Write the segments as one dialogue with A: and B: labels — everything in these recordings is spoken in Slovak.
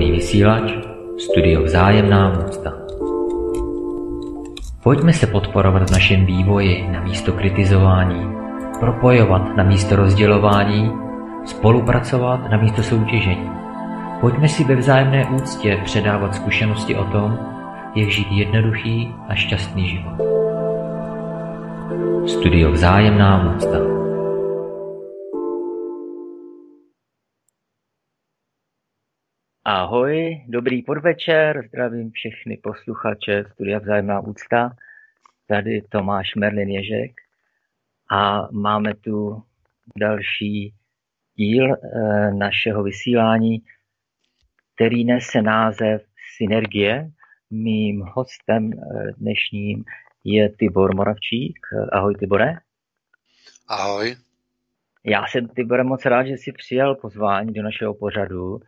A: Svobodný vysílač, studio Vzájemná úcta. Pojďme se podporovat v našem vývoji na místo kritizování, propojovat na místo rozdělování, spolupracovat na místo soutěžení. Pojďme si ve vzájemné úctě předávat zkušenosti o tom, jak žít jednoduchý a šťastný život. Studio Vzájemná úcta.
B: Ahoj, dobrý podvečer, zdravím všechny posluchače Studia Vzájemná úcta. Tady Tomáš Merlin Ježek a máme tu další díl e, našeho vysílání, který nese název Synergie. Mým hostem e, dnešním je Tibor Moravčík. Ahoj Tibore.
C: Ahoj.
B: Já jsem Tibore moc rád, že jsi přijal pozvání do našeho pořadu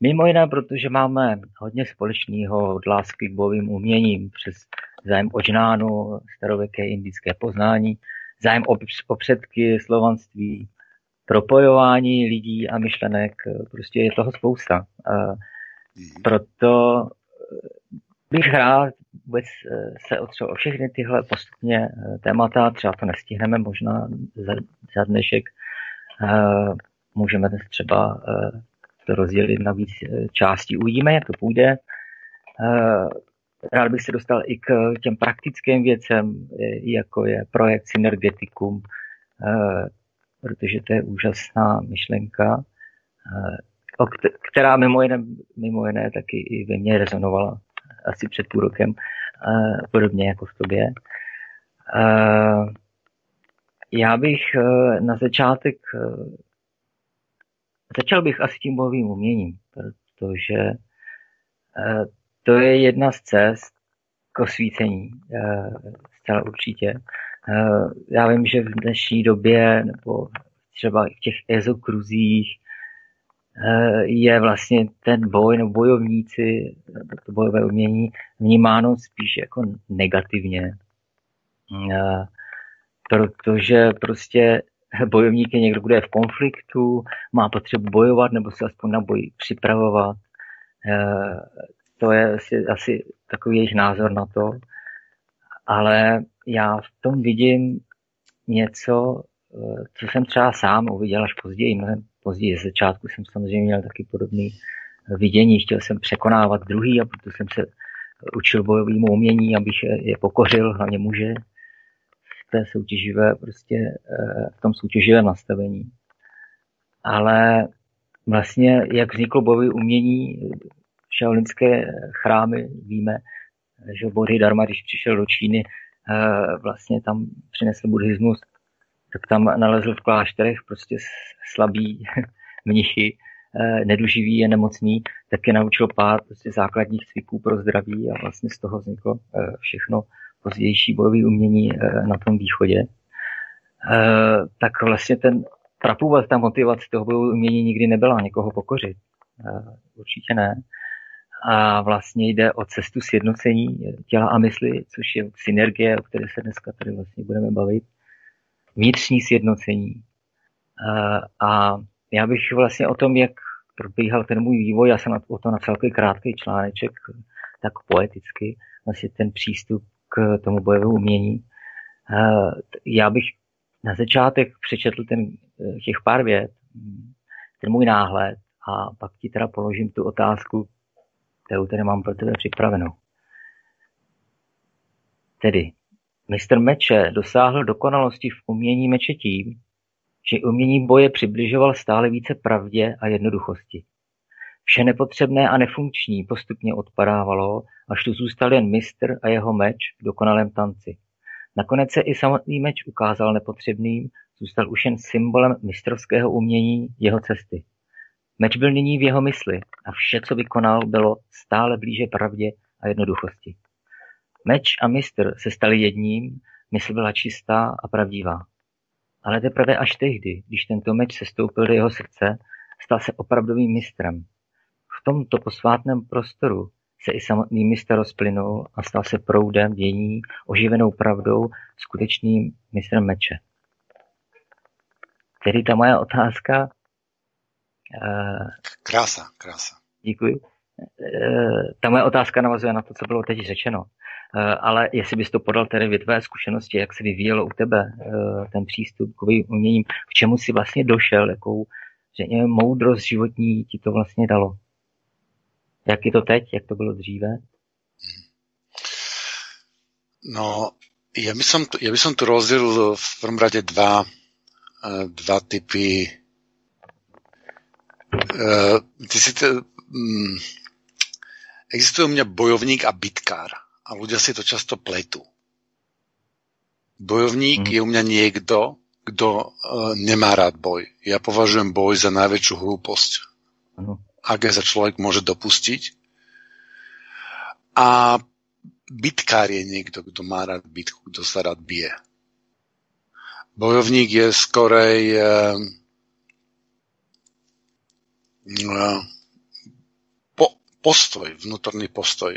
B: Mimo jiné, protože máme hodně společného od lásky k bojovým uměním přes zájem o žnánu, starověké indické poznání, zájem o, předky, slovanství, propojování lidí a myšlenek, prostě je toho spousta. Mhm. Proto bych rád vůbec eh, se otřel o všechny tyhle postupně eh, témata, třeba to nestihneme možná za, za dnešek, eh, můžeme třeba rozdělit na víc eh, částí. Uvidíme, jak to půjde. Eh, rád bych se dostal i k těm praktickým věcem, jako je projekt Synergeticum, eh, protože to je úžasná myšlenka, která mimo jiné, mimo jiné taky i ve mně rezonovala asi před půl rokem, podobně jako v tobě. Já bych na začátek Začal bych asi tím bojovým uměním, protože eh, to je jedna z cest k osvícení, eh, zcela určitě. Eh, já vím, že v dnešní době, nebo třeba v těch ezokruzích, je vlastně ten boj nebo bojovníci, to bojové umění vnímáno spíš jako negativně. Protože prostě bojovník je někdo, kdo je v konfliktu, má potřebu bojovat nebo se aspoň na boj připravovat. Eh, to je asi, asi takový jejich názor na to. Ale já v tom vidím něco, eh, co jsem třeba sám uviděl až později, mnohem později. Z začátku jsem samozřejmě měl taky podobný vidění, chtěl jsem překonávat druhý a proto jsem se učil bojovému umění, abych je pokořil, hlavně muže, té soutěživé, prostě eh, v tom soutěživém nastavení. Ale vlastně, jak vzniklo bojové umění, šaolinské chrámy, víme, že Bodhi Dharma, když přišel do Číny, eh, vlastně tam přinesl buddhismus, tak tam nalezl v klášterech prostě slabý mnichy, eh, neduživý je nemocný, tak je naučil pár prostě základních cviků pro zdraví a vlastně z toho vzniklo všechno pozdější bojové umění eh, na tom východě, eh, tak vlastně ten prapůvod, ta motivace toho bojového umění nikdy nebyla někoho pokořit. Eh, určitě ne. A vlastně jde o cestu sjednocení těla a mysli, což je synergie, o které se dneska tady vlastně budeme bavit. Vnitřní sjednocení. A já bych vlastně o tom, jak probíhal ten můj vývoj, já jsem o to napsal takový krátký článeček, tak poeticky, vlastně ten přístup k tomu bojovému umění. Já bych na začátek přečetl ten, eh, těch pár vět, ten můj náhled a pak ti teda položím tu otázku, kterou tady mám pro tebe připravenou. Tedy, mistr meče dosáhl dokonalosti v umění meče tím, že umění boje přibližoval stále více pravdě a jednoduchosti. Vše nepotřebné a nefunkční postupně odpadávalo, až tu zůstal jen mistr a jeho meč v dokonalém tanci. Nakonec se i samotný meč ukázal nepotřebným, zůstal už jen symbolem mistrovského umění jeho cesty. Meč byl nyní v jeho mysli a vše, co vykonal, bylo stále blíže pravdě a jednoduchosti. Meč a mistr se stali jedním, mysl byla čistá a pravdivá. Ale teprve až tehdy, když tento meč se stoupil do jeho srdce, stal se opravdovým mistrem, tomto posvátném prostoru se i samotný mistr rozplynul a stal se proudem dění, oživenou pravdou, skutečným mistrem meče. Tedy ta moje otázka...
C: Uh, krása, krása.
B: Děkuji. ta moje otázka navazuje na to, co bylo teď řečeno. Ale jestli bys to podal tedy vy tvé zkušenosti, jak se vyvíjelo u tebe ten přístup k uměním, k čemu si vlastně došel, jakou řekněme, moudrost životní ti to vlastně dalo. Jak je to teď, jak to bylo dříve?
C: No, ja by som, ja by som tu rozdelil v prvom rade dva, dva typy. Uh, ty si to, um, existuje u mňa bojovník a bitkár a ľudia si to často pletú. Bojovník mm. je u mňa niekto, kto uh, nemá rád boj. Ja považujem boj za najväčšiu hlúposť, mm. Aké sa človek môže dopustiť. A bitkár je niekto, kto má rád bitku, kto sa rád bije. Bojovník je skorej uh, uh, po, postoj, vnútorný postoj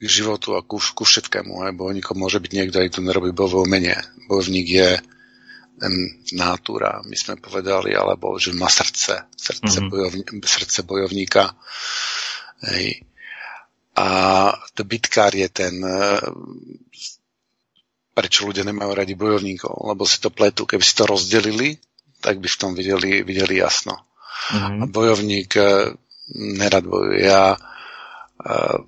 C: k životu a ku, ku všetkému. Aj bojovníkom môže byť niekto, kto nerobí bojové umenie. Bojovník je nátura, my sme povedali, alebo že má srdce, srdce, mm-hmm. bojovní, srdce bojovníka. Hej. A to bitkár je ten, e, prečo ľudia nemajú radi bojovníkov, lebo si to pletú. Keby si to rozdelili, tak by v tom videli, videli jasno. Mm-hmm. A bojovník e, nerad bojuje. Ja uh,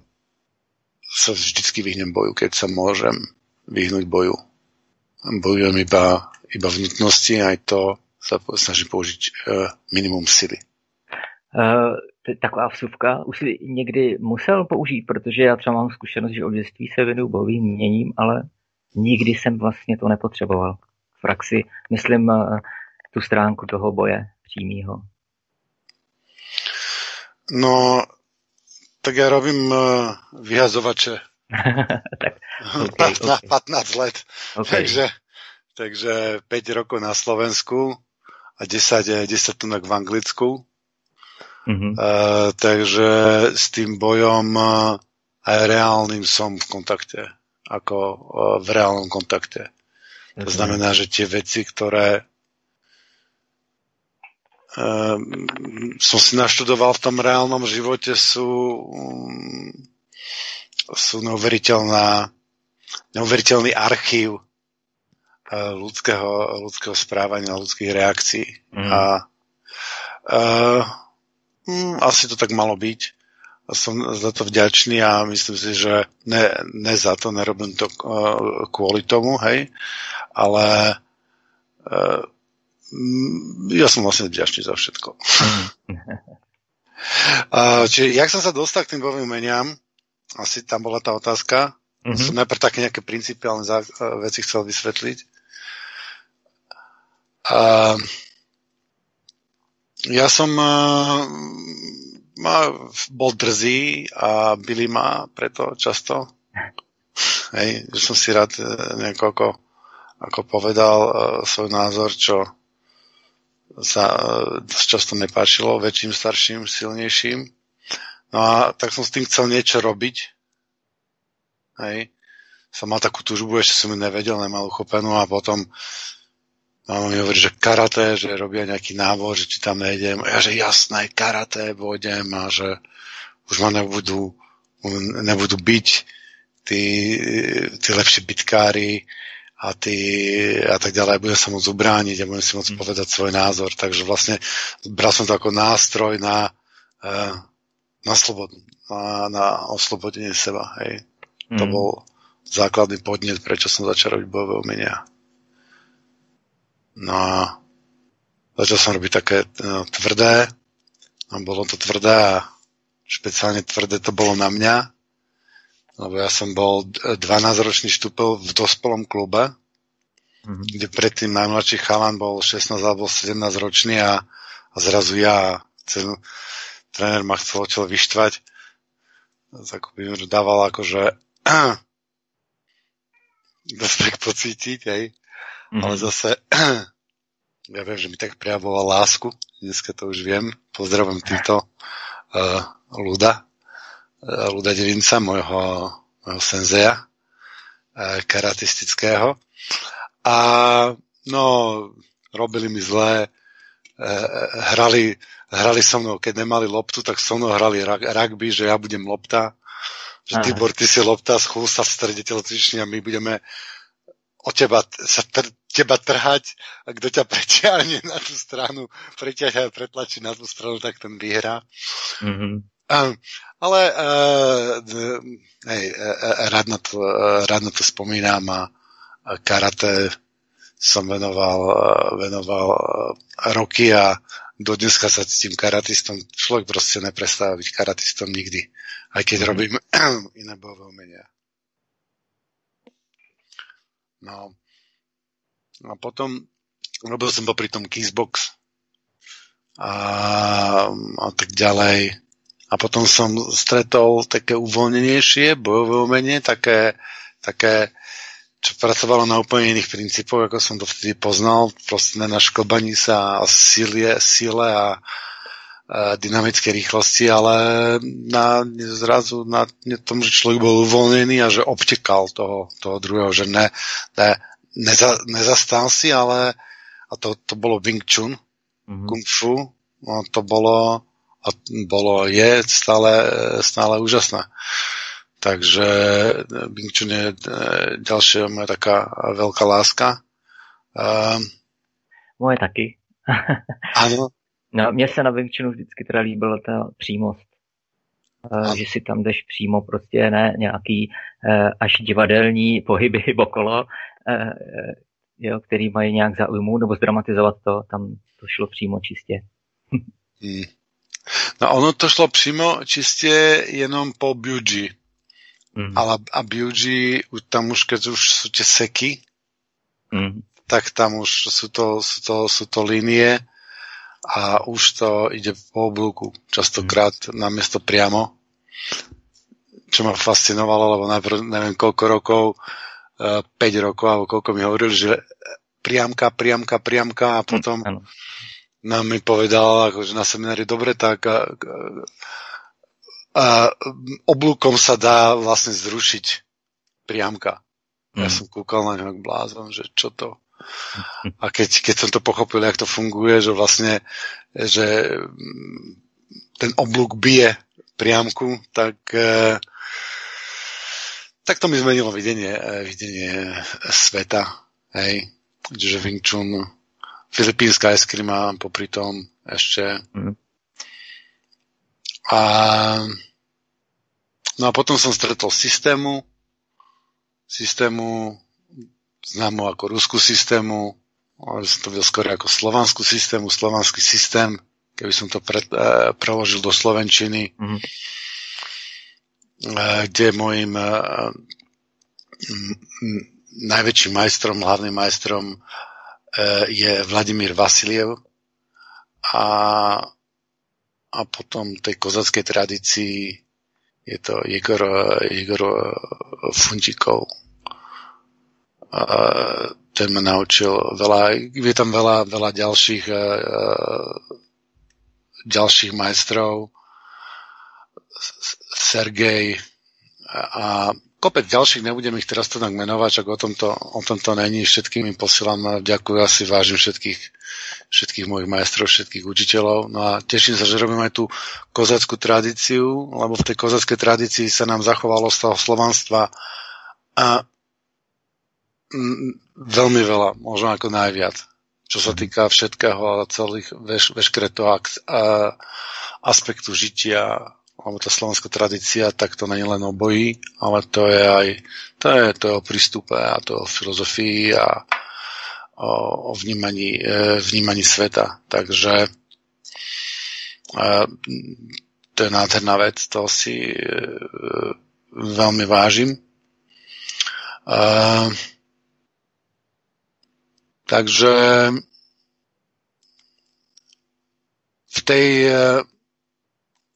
C: sa vždycky vyhnem boju, keď sa môžem vyhnúť boju. Bojujem iba, iba v nutnosti, aj to sa snažím použiť uh, minimum sily.
B: Uh, taková vsuvka, už si někdy musel použít, protože já třeba mám zkušenost, že od dětství se vedu bojovým měním, ale nikdy jsem vlastně to nepotřeboval. V praxi myslím uh, tu stránku toho boje přímýho.
C: No, tak ja robím uh, vyhazovače. tak, okay, na, okay. 15 let. Okay. Takže, takže 5 rokov na Slovensku a 10, 10 tunok v Anglicku. Mm-hmm. Uh, takže s tým bojom uh, aj reálnym som v kontakte. Ako uh, v reálnom kontakte. Mm-hmm. To znamená, že tie veci, ktoré uh, som si naštudoval v tom reálnom živote sú um, sú neuveriteľná neuveriteľný archív ľudského, ľudského správania, ľudských reakcií. Mm. A uh, Mm, asi to tak malo byť. Som za to vďačný a myslím si, že ne, ne za to, nerobím to uh, kvôli tomu, hej, ale uh, ja som vlastne vďačný za všetko. uh, čiže jak som sa dostal k tým bojovým meniam, asi tam bola tá otázka. Mm-hmm. Som najprv také nejaké principiálne veci chcel vysvetliť. Uh, ja som uh, ma, bol drzý a byli ma preto často. Hej, že som si rád e, nejako ako, povedal uh, svoj názor, čo sa dosť často nepáčilo väčším, starším, silnejším. No a tak som s tým chcel niečo robiť. Hej. Som mal takú túžbu, ešte som ju nevedel, nemal uchopenú a potom Mama mi hovorí, že karate, že robia nejaký návod, že či tam nejdem. A ja, že jasné, karate, pôjdem a že už ma nebudú, nebudú byť tí, tí lepší bitkári a, tí, a tak ďalej. Budem sa môcť ubrániť a budem si môcť mm. povedať svoj názor. Takže vlastne bral som to ako nástroj na, eh, na slobodu, na, na oslobodenie seba. Hej. Mm. To bol základný podnet, prečo som začal robiť bojové umenia. No a začal som robiť také no, tvrdé. A bolo to tvrdé a špeciálne tvrdé to bolo na mňa, lebo ja som bol 12-ročný štúpel v dospelom klube, mm-hmm. kde predtým najmladší chalan bol 16 alebo 17 ročný a, a zrazu ja, chcel, tréner ma chcel odtiaľ vyštvať, tak by dával akože respekt pocítiť, hej. Mm-hmm. Ale zase, ja viem, že mi tak prejavoval lásku, dneska to už viem. Pozdravujem týmto uh, Luda, uh, Luda Devinca, môjho, môjho senzeja uh, karatistického. A no, robili mi zlé, hrali, hrali so mnou, keď nemali loptu, tak so mnou hrali rugby, že ja budem lopta, že Aha. Tibor, ty si lopta, schúl sa v strede a my budeme o teba, sa tr, teba trhať a kto ťa preťahne na tú stranu, preťahne a pretlačí na tú stranu, tak ten vyhrá. Mm-hmm. Um, ale uh, hej, rád, na to, rád na to spomínam a, karate som venoval, venoval roky a do dneska sa cítim karatistom. Človek proste neprestáva byť karatistom nikdy, aj keď mm-hmm. robím iné bojové umenia. No. A potom robil som popri tom Kissbox a, a tak ďalej. A potom som stretol také uvoľnenejšie bojové umenie, také, také čo pracovalo na úplne iných princípoch, ako som to vtedy poznal, proste na šklbaní sa a síle, síle a, dynamické rýchlosti, ale na, zrazu na tom, že človek bol uvoľnený a že obtekal toho, toho druhého, že ne, ne, neza, nezastal si, ale a to, to bolo Wing Chun, mm-hmm. Kung Fu, no, to bolo, a bolo, je stále, stále úžasné. Takže Wing Chun je e, ďalšia moja taká veľká láska.
B: Um, Moje taky.
C: ano.
B: No, mně se na Wing vždycky teda líbila ta přímost. Uh, že si tam jdeš přímo prostě ne nějaký uh, až divadelní pohyby okolo, uh, jo, který mají nějak zaujmout nebo zdramatizovat to, tam to šlo přímo čistě.
C: hmm. No ono to šlo přímo čistě jenom po Buji. Mm. Ale a Biuji, tam už keď už sú tie seky, mm. tak tam už sú to, sú to, sú to línie a už to ide po oblúku, častokrát mm. namiesto priamo, čo ma fascinovalo, lebo najprv neviem koľko rokov, 5 e, rokov, alebo koľko mi hovorili, že priamka, priamka, priamka a potom mm, nám mi povedal akože na seminári, dobre, tak a oblúkom sa dá vlastne zrušiť priamka. Ja mm. som kúkal na ňo blázon, že čo to. A keď, keď som to pochopil, jak to funguje, že vlastne, že ten oblúk bije priamku, tak, e, tak to mi zmenilo videnie, e, videnie sveta. Hej. Že Wing Chun, filipínska eskrima popri tom ešte. Mm. A, no a potom som stretol systému, systému známu ako ruskú systému, ale som to videl skôr ako slovanskú systému, slovanský systém, keby som to pre, e, preložil do slovenčiny, mm-hmm. e, kde môjim e, najväčším majstrom, hlavným majstrom e, je Vladimír Vasiliev a a potom tej kozackej tradícii je to Igor, Igor Funčíkov. Ten ma naučil veľa, je tam veľa, veľa ďalších, ďalších majstrov. Sergej a kopec ďalších, nebudem ich teraz to tak menovať, ak o tomto, o tomto není, všetkým im posielam ďakujem, asi vážim všetkých, všetkých mojich majstrov, všetkých učiteľov. No a teším sa, že robím aj tú kozackú tradíciu, lebo v tej kozackej tradícii sa nám zachovalo z toho slovanstva a veľmi veľa, možno ako najviac, čo sa týka všetkého a celých veš, veškeré toho aspektu žitia alebo tá slovenská tradícia, tak to není len o boji, ale to je aj to je, to je o prístupe a to je o filozofii a o, o vnímaní, e, vnímaní sveta. Takže e, to je nádherná vec, to si e, veľmi vážim. Takže v tej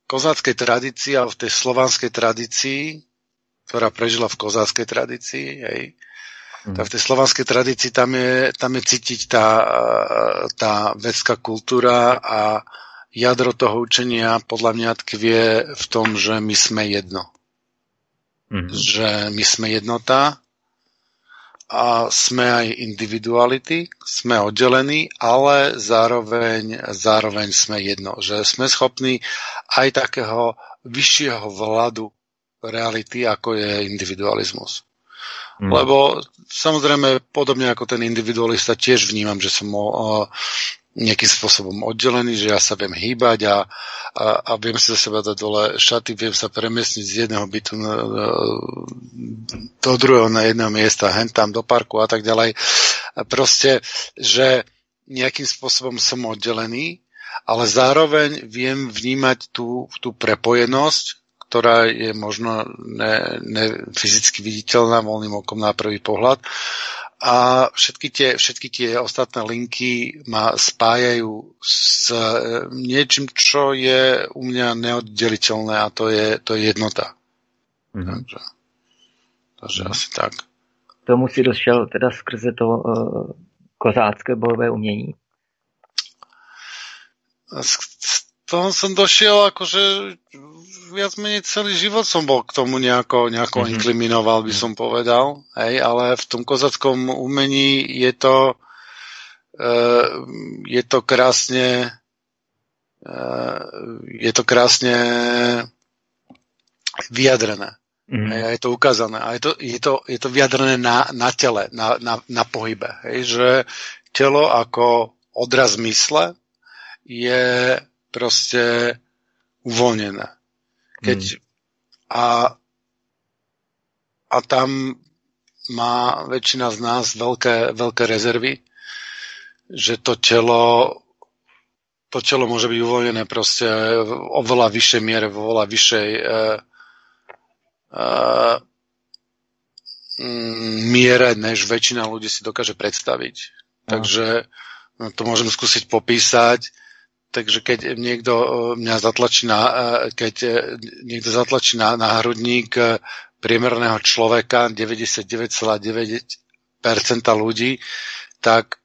C: kozáckej tradícii alebo v tej slovanskej tradícii, ktorá prežila v kozáckej tradícii, hej, mm. tak v tej slovanskej tradícii tam je, tam je cítiť tá, tá vedská kultúra a jadro toho učenia podľa mňa tkvie v tom, že my sme jedno. Mm. Že my sme jednota a sme aj individuality, sme oddelení, ale zároveň, zároveň sme jedno, že sme schopní aj takého vyššieho vládu reality, ako je individualizmus. Mm. Lebo samozrejme, podobne ako ten individualista, tiež vnímam, že som o, nejakým spôsobom oddelený, že ja sa viem hýbať a, a, a viem si za seba dať dole šaty, viem sa premiesniť z jedného bytu na, do druhého na jedného miesta, hen tam do parku a tak ďalej. Proste, že nejakým spôsobom som oddelený, ale zároveň viem vnímať tú, tú prepojenosť, ktorá je možno ne, ne fyzicky viditeľná voľným okom na prvý pohľad a všetky tie, všetky tie ostatné linky ma spájajú s e, niečím, čo je u mňa neoddeliteľné a to je, to je jednota. Mm-hmm. Takže, takže mm-hmm. asi tak.
B: Tomu si došel teda skrze to uh, kozácké bojové umění?
C: toho som došiel, akože viac menej celý život som bol k tomu nejako, nejako mm-hmm. inkliminoval, by mhm. som povedal. Hej, ale v tom kozackom umení je to uh, je to krásne uh, je to krásne vyjadrené. Mm. Hej, a je to ukázané. A je to, je to, je to vyjadrené na, na tele, na, na, na pohybe. Hej, že telo ako odraz mysle je proste uvoľnené. Keď mm. a, a tam má väčšina z nás veľké, veľké rezervy, že to telo to telo môže byť uvoľnené proste v oveľa vyššej miere, vo oveľa vyššej uh, uh, miere, než väčšina ľudí si dokáže predstaviť. No. Takže no, to môžem skúsiť popísať takže keď niekto e, mňa zatlačí na, e, keď e, niekto zatlačí na, na hrudník priemerného človeka 99,9% ľudí, tak,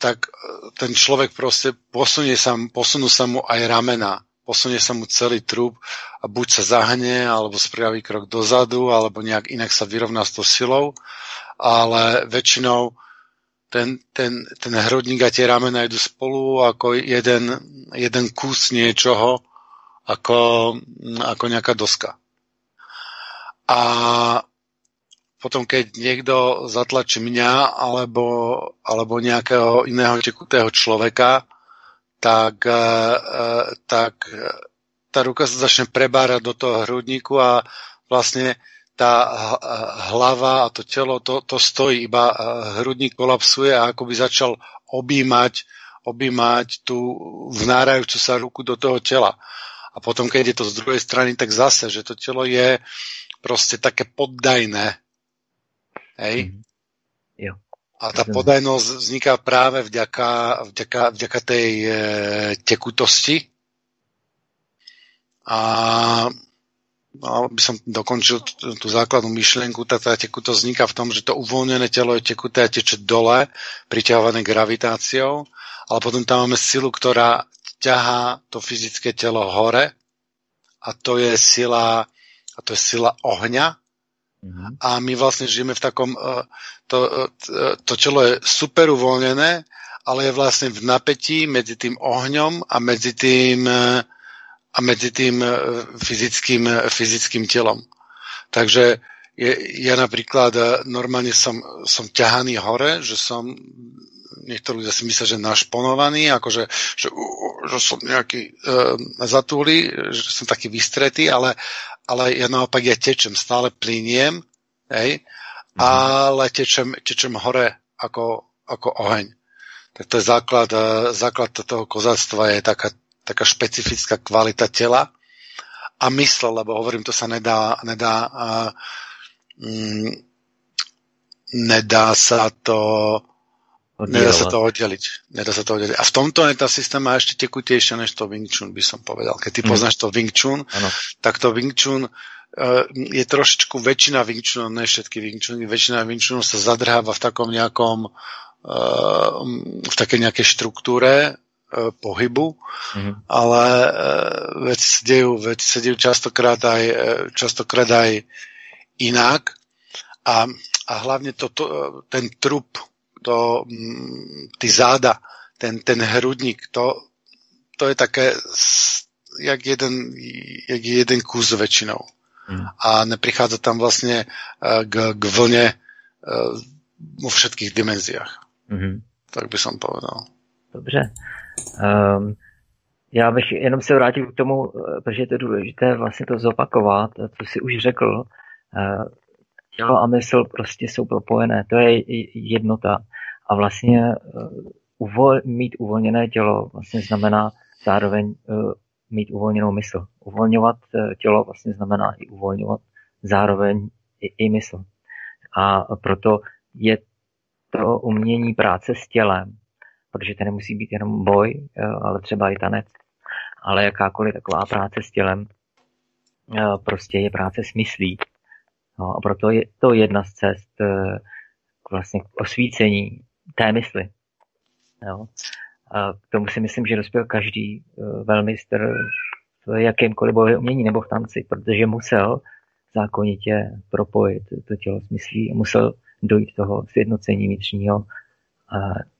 C: tak ten človek proste posunie sa, posunú sa mu aj ramena, posunie sa mu celý trup a buď sa zahne, alebo spraví krok dozadu, alebo nejak inak sa vyrovná s tou silou, ale väčšinou ten, ten, ten hrudník a tie ramena idú spolu ako jeden, jeden kus niečoho, ako, ako nejaká doska. A potom, keď niekto zatlačí mňa alebo, alebo nejakého iného tekutého človeka, tak, e, e, tak tá ruka sa začne prebárať do toho hrudníku a vlastne tá hlava a to telo, to, to stojí, iba hrudník kolapsuje a ako by začal objímať, objímať tú vnárajúcu sa ruku do toho tela. A potom, keď je to z druhej strany, tak zase, že to telo je proste také poddajné. Hej? Mm. Jo. A tá podajnosť vzniká práve vďaka, vďaka, vďaka tej e, tekutosti. A aby som dokončil tú základnú myšlienku, tá, tá tekutosť vzniká v tom, že to uvoľnené telo je tekuté a teče dole, priťahované gravitáciou, ale potom tam máme silu, ktorá ťahá to fyzické telo hore a to je sila, a to je sila ohňa. Mm-hmm. A my vlastne žijeme v takom, e, to, e, to telo je super uvoľnené, ale je vlastne v napätí medzi tým ohňom a medzi tým a medzi tým e, fyzickým, e, fyzickým telom. Takže je, ja napríklad e, normálne som, som ťahaný hore, že som niektorí ľudia si myslia, že našponovaný, akože, že, že som nejaký uh, zatúli, že som taký vystretý, ale, ale ja naopak ja tečem, stále plyniem, hej, mm-hmm. ale tečem, tečem hore ako, ako oheň. Tak to je základ, základ toho kozáctva je taká, taká špecifická kvalita tela a mysle, lebo hovorím, to sa nedá, nedá, uh, mm, nedá sa to Nedá sa to oddeliť. Nedá sa to oddeliť. A v tomto je tá systéma ešte tekutejšia než to Wing Chun, by som povedal. Keď ty mm. poznáš to Wing Chun, ano. tak to Wing Chun uh, je trošičku väčšina Wing Chun, ne všetky Wing Chun, väčšina Wing Chun sa zadrháva v takom nejakom uh, v takej nejakej štruktúre E, pohybu, mm-hmm. ale e, veci sa dejú, veci sa dejú častokrát aj, e, častokrát aj inak. A, a a hlavne to, to, ten trup, to, mm, ty záda, ten, ten hrudník, to, to je také jak jeden, jak jeden kus väčšinou. Mm. A neprichádza tam vlastne k, k vlne vo všetkých dimenziách. Mm-hmm. Tak by som povedal.
B: Dobře. Um, já bych jenom se vrátil k tomu, protože je to důležité vlastně to zopakovat, co si už řekl. Uh, tělo a mysl prostě jsou propojené, to je jednota. A vlastně uvol, mít uvolněné tělo vlastně znamená zároveň mít uvolněnou mysl. Uvolňovat tělo vlastně znamená i uvolňovat zároveň i, i mysl. A proto je to umění práce s tělem, protože to nemusí být jenom boj, ale třeba i tanec, ale jakákoliv taková práce s tělem prostě je práce s myslí. No, a proto je to jedna z cest eh, k vlastně k osvícení té mysli. Jo. A k tomu si myslím, že dospěl každý eh, velmistr v jakýmkoliv bojovém umění nebo v tanci, protože musel zákonitě propojit to tělo s myslí a musel dojít toho sjednocení vnitřního, a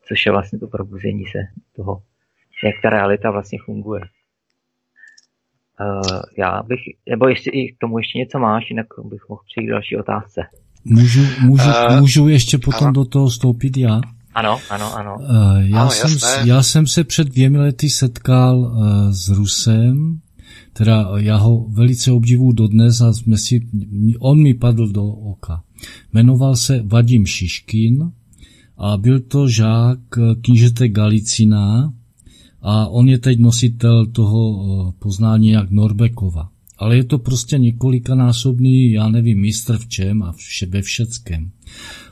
B: což je vlastně to probuzení se toho, jak ta realita vlastně funguje. Uh, já bych, nebo ještě i k tomu ještě něco máš, jinak bych mohl přijít k další otázce.
D: Můžu, můžu, uh, můžu ještě potom ano. do toho vstoupit já?
B: Ano, ano, ano.
D: Uh, já, ano jsem, já jsem se před dvěmi lety setkal uh, s Rusem, teda já ho velice obdivuju dodnes a jsme si, on mi padl do oka. Jmenoval se Vadim Šiškin a byl to žák knížete Galicina a on je teď nositel toho eh, poznání jak Norbekova. Ale je to prostě několikanásobný, já nevím, mistr v čem a vše, ve všeckém.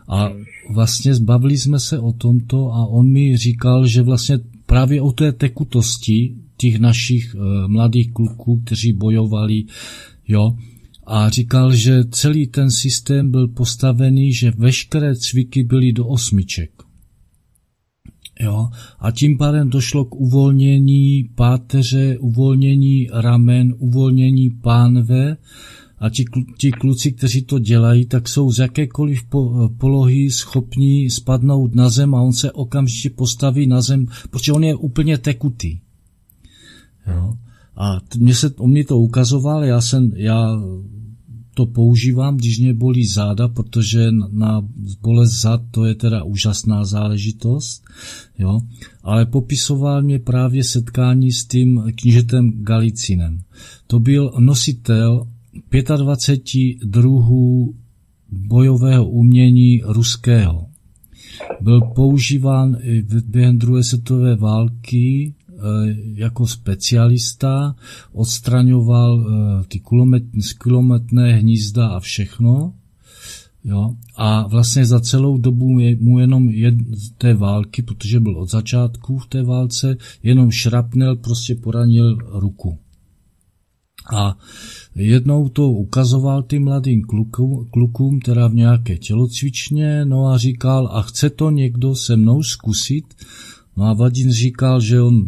D: A vlastně zbavili jsme se o tomto a on mi říkal, že vlastně právě o té tekutosti těch našich uh, mladých kluků, kteří bojovali, jo, a říkal, že celý ten systém byl postavený, že veškeré cviky byly do osmiček. Jo? A tím pádem došlo k uvolnění páteře, uvolnění ramen, uvolnění pánve a ti, ti kluci, kteří to dělají, tak jsou z jakékoliv po, polohy schopní spadnout na zem a on se okamžitě postaví na zem, protože on je úplně tekutý. Jo? A mě se, on mi to ukazoval, já jsem, já to používám, když mě bolí záda, protože na bolest zad to je teda úžasná záležitost, jo. Ale popisoval mě právě setkání s tím knížetem Galicinem. To byl nositel 25 druhů bojového umění ruského. Byl používán během druhé světové války jako specialista odstraňoval eh, ty kulometné hnízda a všechno. Jo? A vlastně za celou dobu mu jenom jed, té války, protože byl od začátku v té válce, jenom šrapnel prostě poranil ruku. A jednou to ukazoval tím mladým klukům, klukům, teda v nějaké tělocvičně, no a říkal, a chce to někdo se mnou zkusit? No a Vadin říkal, že on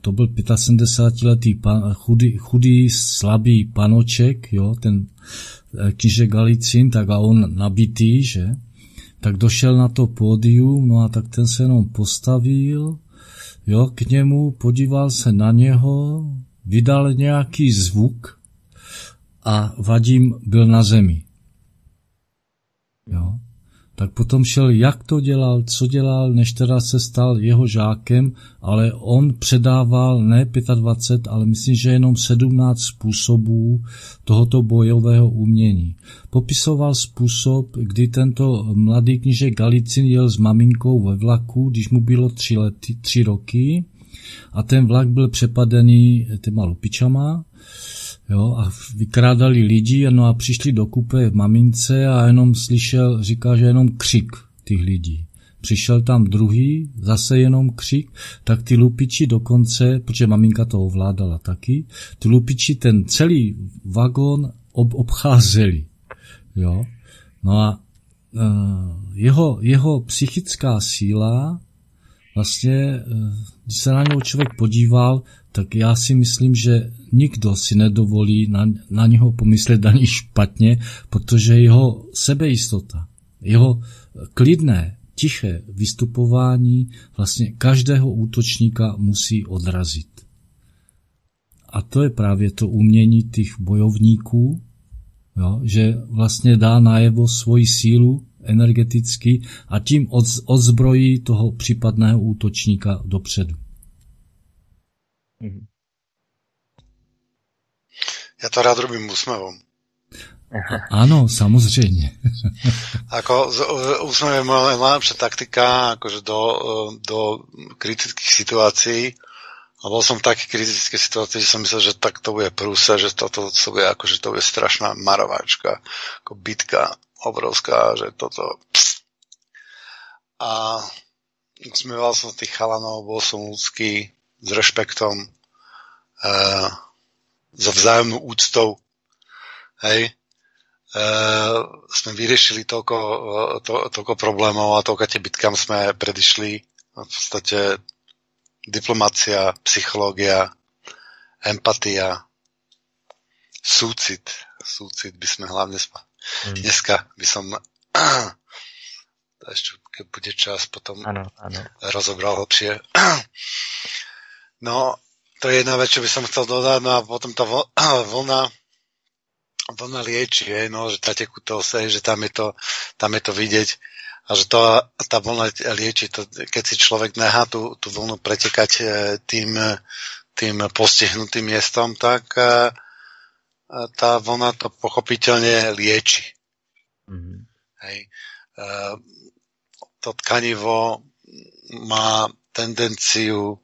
D: to byl 75-letý pan, chudý, chudý, slabý panoček, jo, ten eh, kníže Galicin, tak a on nabitý, že? Tak došel na to pódium, no a tak ten se jenom postavil, jo, k němu, podíval se na něho, vydal nějaký zvuk a Vadim byl na zemi. Jo tak potom šel, jak to dělal, co dělal, než teda se stal jeho žákem, ale on předával ne 25, ale myslím, že jenom 17 způsobů tohoto bojového umění. Popisoval způsob, kdy tento mladý kníže Galicin jel s maminkou ve vlaku, když mu bylo tři, lety, tři roky a ten vlak byl přepadený těma lupičama Jo, a vykrádali lidi, no a přišli do kupe mamince a jenom slyšel, říká, že jenom křik těch lidí. Přišel tam druhý, zase jenom křik, tak ty lupiči dokonce, protože maminka to ovládala taky, ty lupiči ten celý vagón ob, obcházeli. Jo? No a uh, jeho, jeho psychická síla vlastně, uh, když se na něho člověk podíval, tak já si myslím, že nikdo si nedovolí na, na něho pomyslet ani špatně, protože jeho sebejistota, Jeho klidné, tiché vystupování vlastně každého útočníka musí odrazit. A to je právě to umění těch bojovníků, jo, že vlastně dá najevo svoji sílu energeticky a tím odzbrojí toho případného útočníka dopředu.
C: Mhm. Ja to rád robím úsmevom.
D: Áno, samozrejme.
C: ako úsmev je moja najlepšia taktika akože do, do kritických situácií. A bol som v takej kritickej situácii, že som myslel, že tak to bude prúsa, že toto to, bude akože to bude strašná marovačka, ako bitka obrovská, že toto... Pst. A usmieval som tých chalanov, bol som ľudský, s rešpektom, uh, so vzájomnou úctou. Hej. Uh, sme vyriešili toľko, to, toľko problémov a toľko tie bitkám sme predišli. V podstate diplomácia, psychológia, empatia, súcit. Súcit by sme hlavne spa- mm. dneska by som ešte keď bude čas, potom ano, ano. rozobral hlbšie. No, to je jedna vec, čo by som chcel dodať, no a potom tá vlna, vlna lieči, je, no, že tá tekutosť, že tam je to, tam je to vidieť a že to, tá vlna lieči, to, keď si človek nechá tú, tú vlnu pretekať e, tým, tým postihnutým miestom, tak e, tá vlna to pochopiteľne lieči. Mm-hmm. Hej. To tkanivo má tendenciu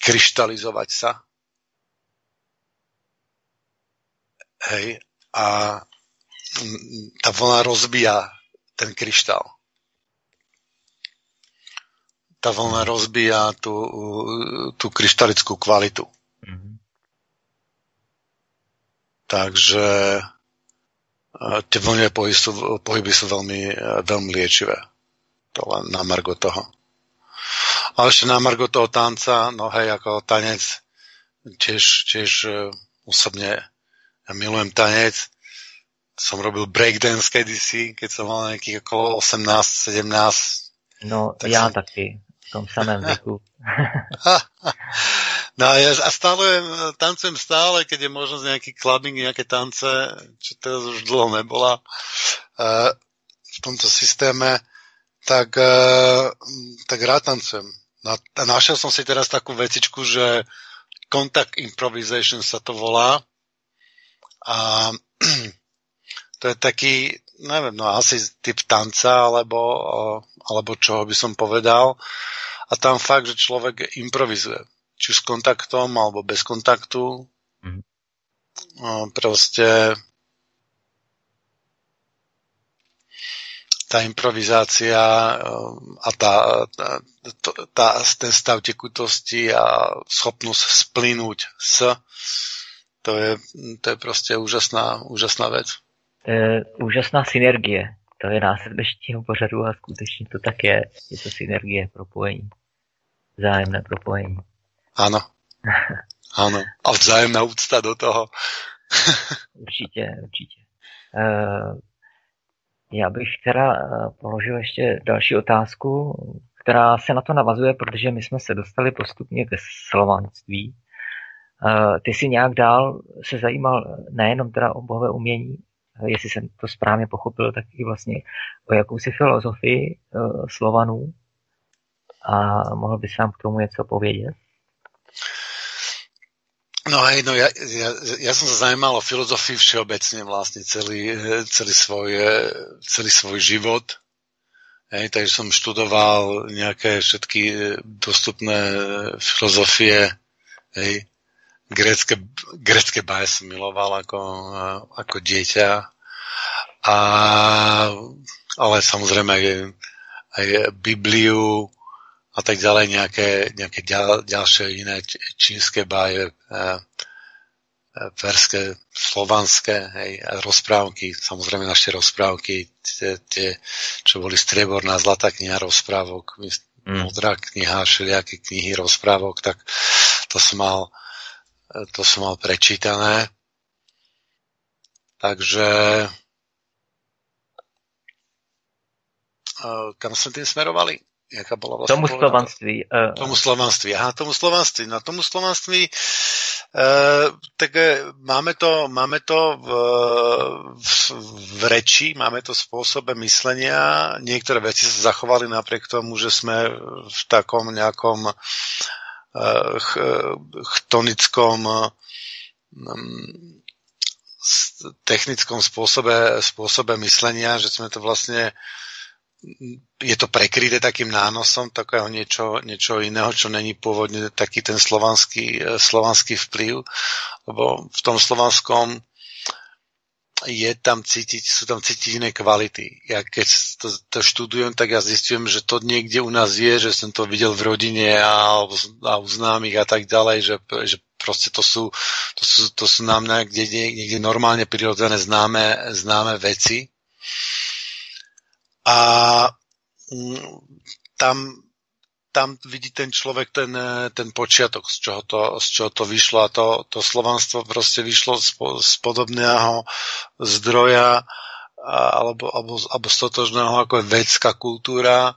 C: kryštalizovať sa. Hej. A tá vlna rozbíja ten kryštál. Tá vlna rozbíja tú, tú kryštalickú kvalitu. Mm-hmm. Takže tie vlnové pohyby sú, pohyby sú veľmi, veľmi liečivé. To len na margo toho. A ešte na margo toho tanca, no hej, ako tanec, tiež, tiež uh, osobne ja milujem tanec. Som robil breakdance kedysi, keď som mal nejakých okolo 18, 17.
B: No, tak ja som... taky, v tom samém veku.
C: no a ja a stále tancujem stále, keď je možnosť nejaký clubbing, nejaké tance, čo teraz už dlho nebola uh, v tomto systéme, tak, uh, tak rád tancujem. A našiel som si teraz takú vecičku, že Contact Improvisation sa to volá. A to je taký, neviem, no asi typ tanca, alebo, alebo čoho by som povedal. A tam fakt, že človek improvizuje. Či s kontaktom, alebo bez kontaktu. Mm. No, proste tá improvizácia um, a tá, tá, tá, ten stav tekutosti a schopnosť splynúť s, to je, to je proste úžasná, úžasná vec.
B: Je úžasná synergie. To je název dnešního pořadu a skutečně to tak je. Je to synergie, propojení. Vzájemné propojení.
C: Áno. Áno. A vzájemná úcta do toho.
B: určitě, určitě. Uh, já bych teda eh, položil ještě další otázku, která se na to navazuje, protože my jsme se dostali postupně ke slovanství. Eh, ty si nějak dál se zajímal nejenom teda o bohové umění, eh, jestli jsem to správně pochopil, tak i vlastně o jakousi filozofii Slovanů. A mohl bys nám k tomu něco povědět?
C: No hej, no ja, ja, ja som sa zaujímal o filozofii všeobecne vlastne celý, celý, svoj, celý svoj život. Hej, takže som študoval nejaké všetky dostupné filozofie, hej, grecké, grecké baje som miloval ako, ako dieťa. A, ale samozrejme aj, aj Bibliu, a tak ďalej, nejaké, nejaké ďal, ďalšie iné čínske báje, perské, slovanské, hej, rozprávky, samozrejme naše rozprávky, tie, tie čo boli strieborná, zlatá kniha rozprávok, mm. modrá kniha, všelijaké knihy rozprávok, tak to som mal, to som mal prečítané. Takže kam sme tým smerovali?
B: Jaká bola vlastne tomu slovanství.
C: Uh, tomu slovanství, aha, tomu slovanství. Na tomu slovanství uh, tak máme to, máme to v, v, v reči, máme to v spôsobe myslenia. Niektoré veci sa zachovali napriek tomu, že sme v takom nejakom uh, ch, chtonickom um, technickom spôsobe, spôsobe myslenia, že sme to vlastne je to prekryté takým nánosom takého niečo, niečo iného, čo není pôvodne taký ten slovanský, e, slovanský vplyv, lebo v tom slovanskom je tam cítiť, sú tam cítiť iné kvality. Ja keď to, to študujem, tak ja zistujem, že to niekde u nás je, že som to videl v rodine a, a u známych a tak ďalej, že, že proste to sú, to sú, to sú nám niekde, niekde normálne prirodzené známe, známe veci a mm, tam, tam vidí ten človek ten, ten počiatok, z čoho, to, z čoho to vyšlo. A to, to slovanstvo proste vyšlo z, z podobného zdroja alebo, alebo, alebo z totožného ako je vedská kultúra.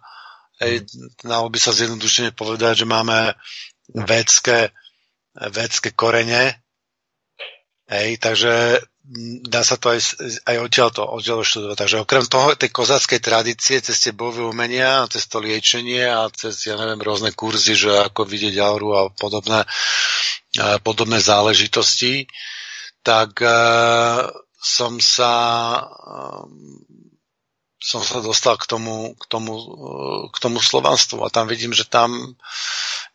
C: Ej, dalo by sa zjednodušene povedať, že máme vedské, vedské korene, Hej, takže dá sa to aj, aj odtiaľ to, odtiaľ študovať. Takže okrem toho, tej kozáckej tradície, cez tie bojové umenia, cez to liečenie a cez, ja neviem, rôzne kurzy, že ako vidieť auru a podobné, podobné záležitosti, tak uh, som sa um, som sa dostal k tomu, k tomu, k tomu slovanstvu a tam vidím, že tam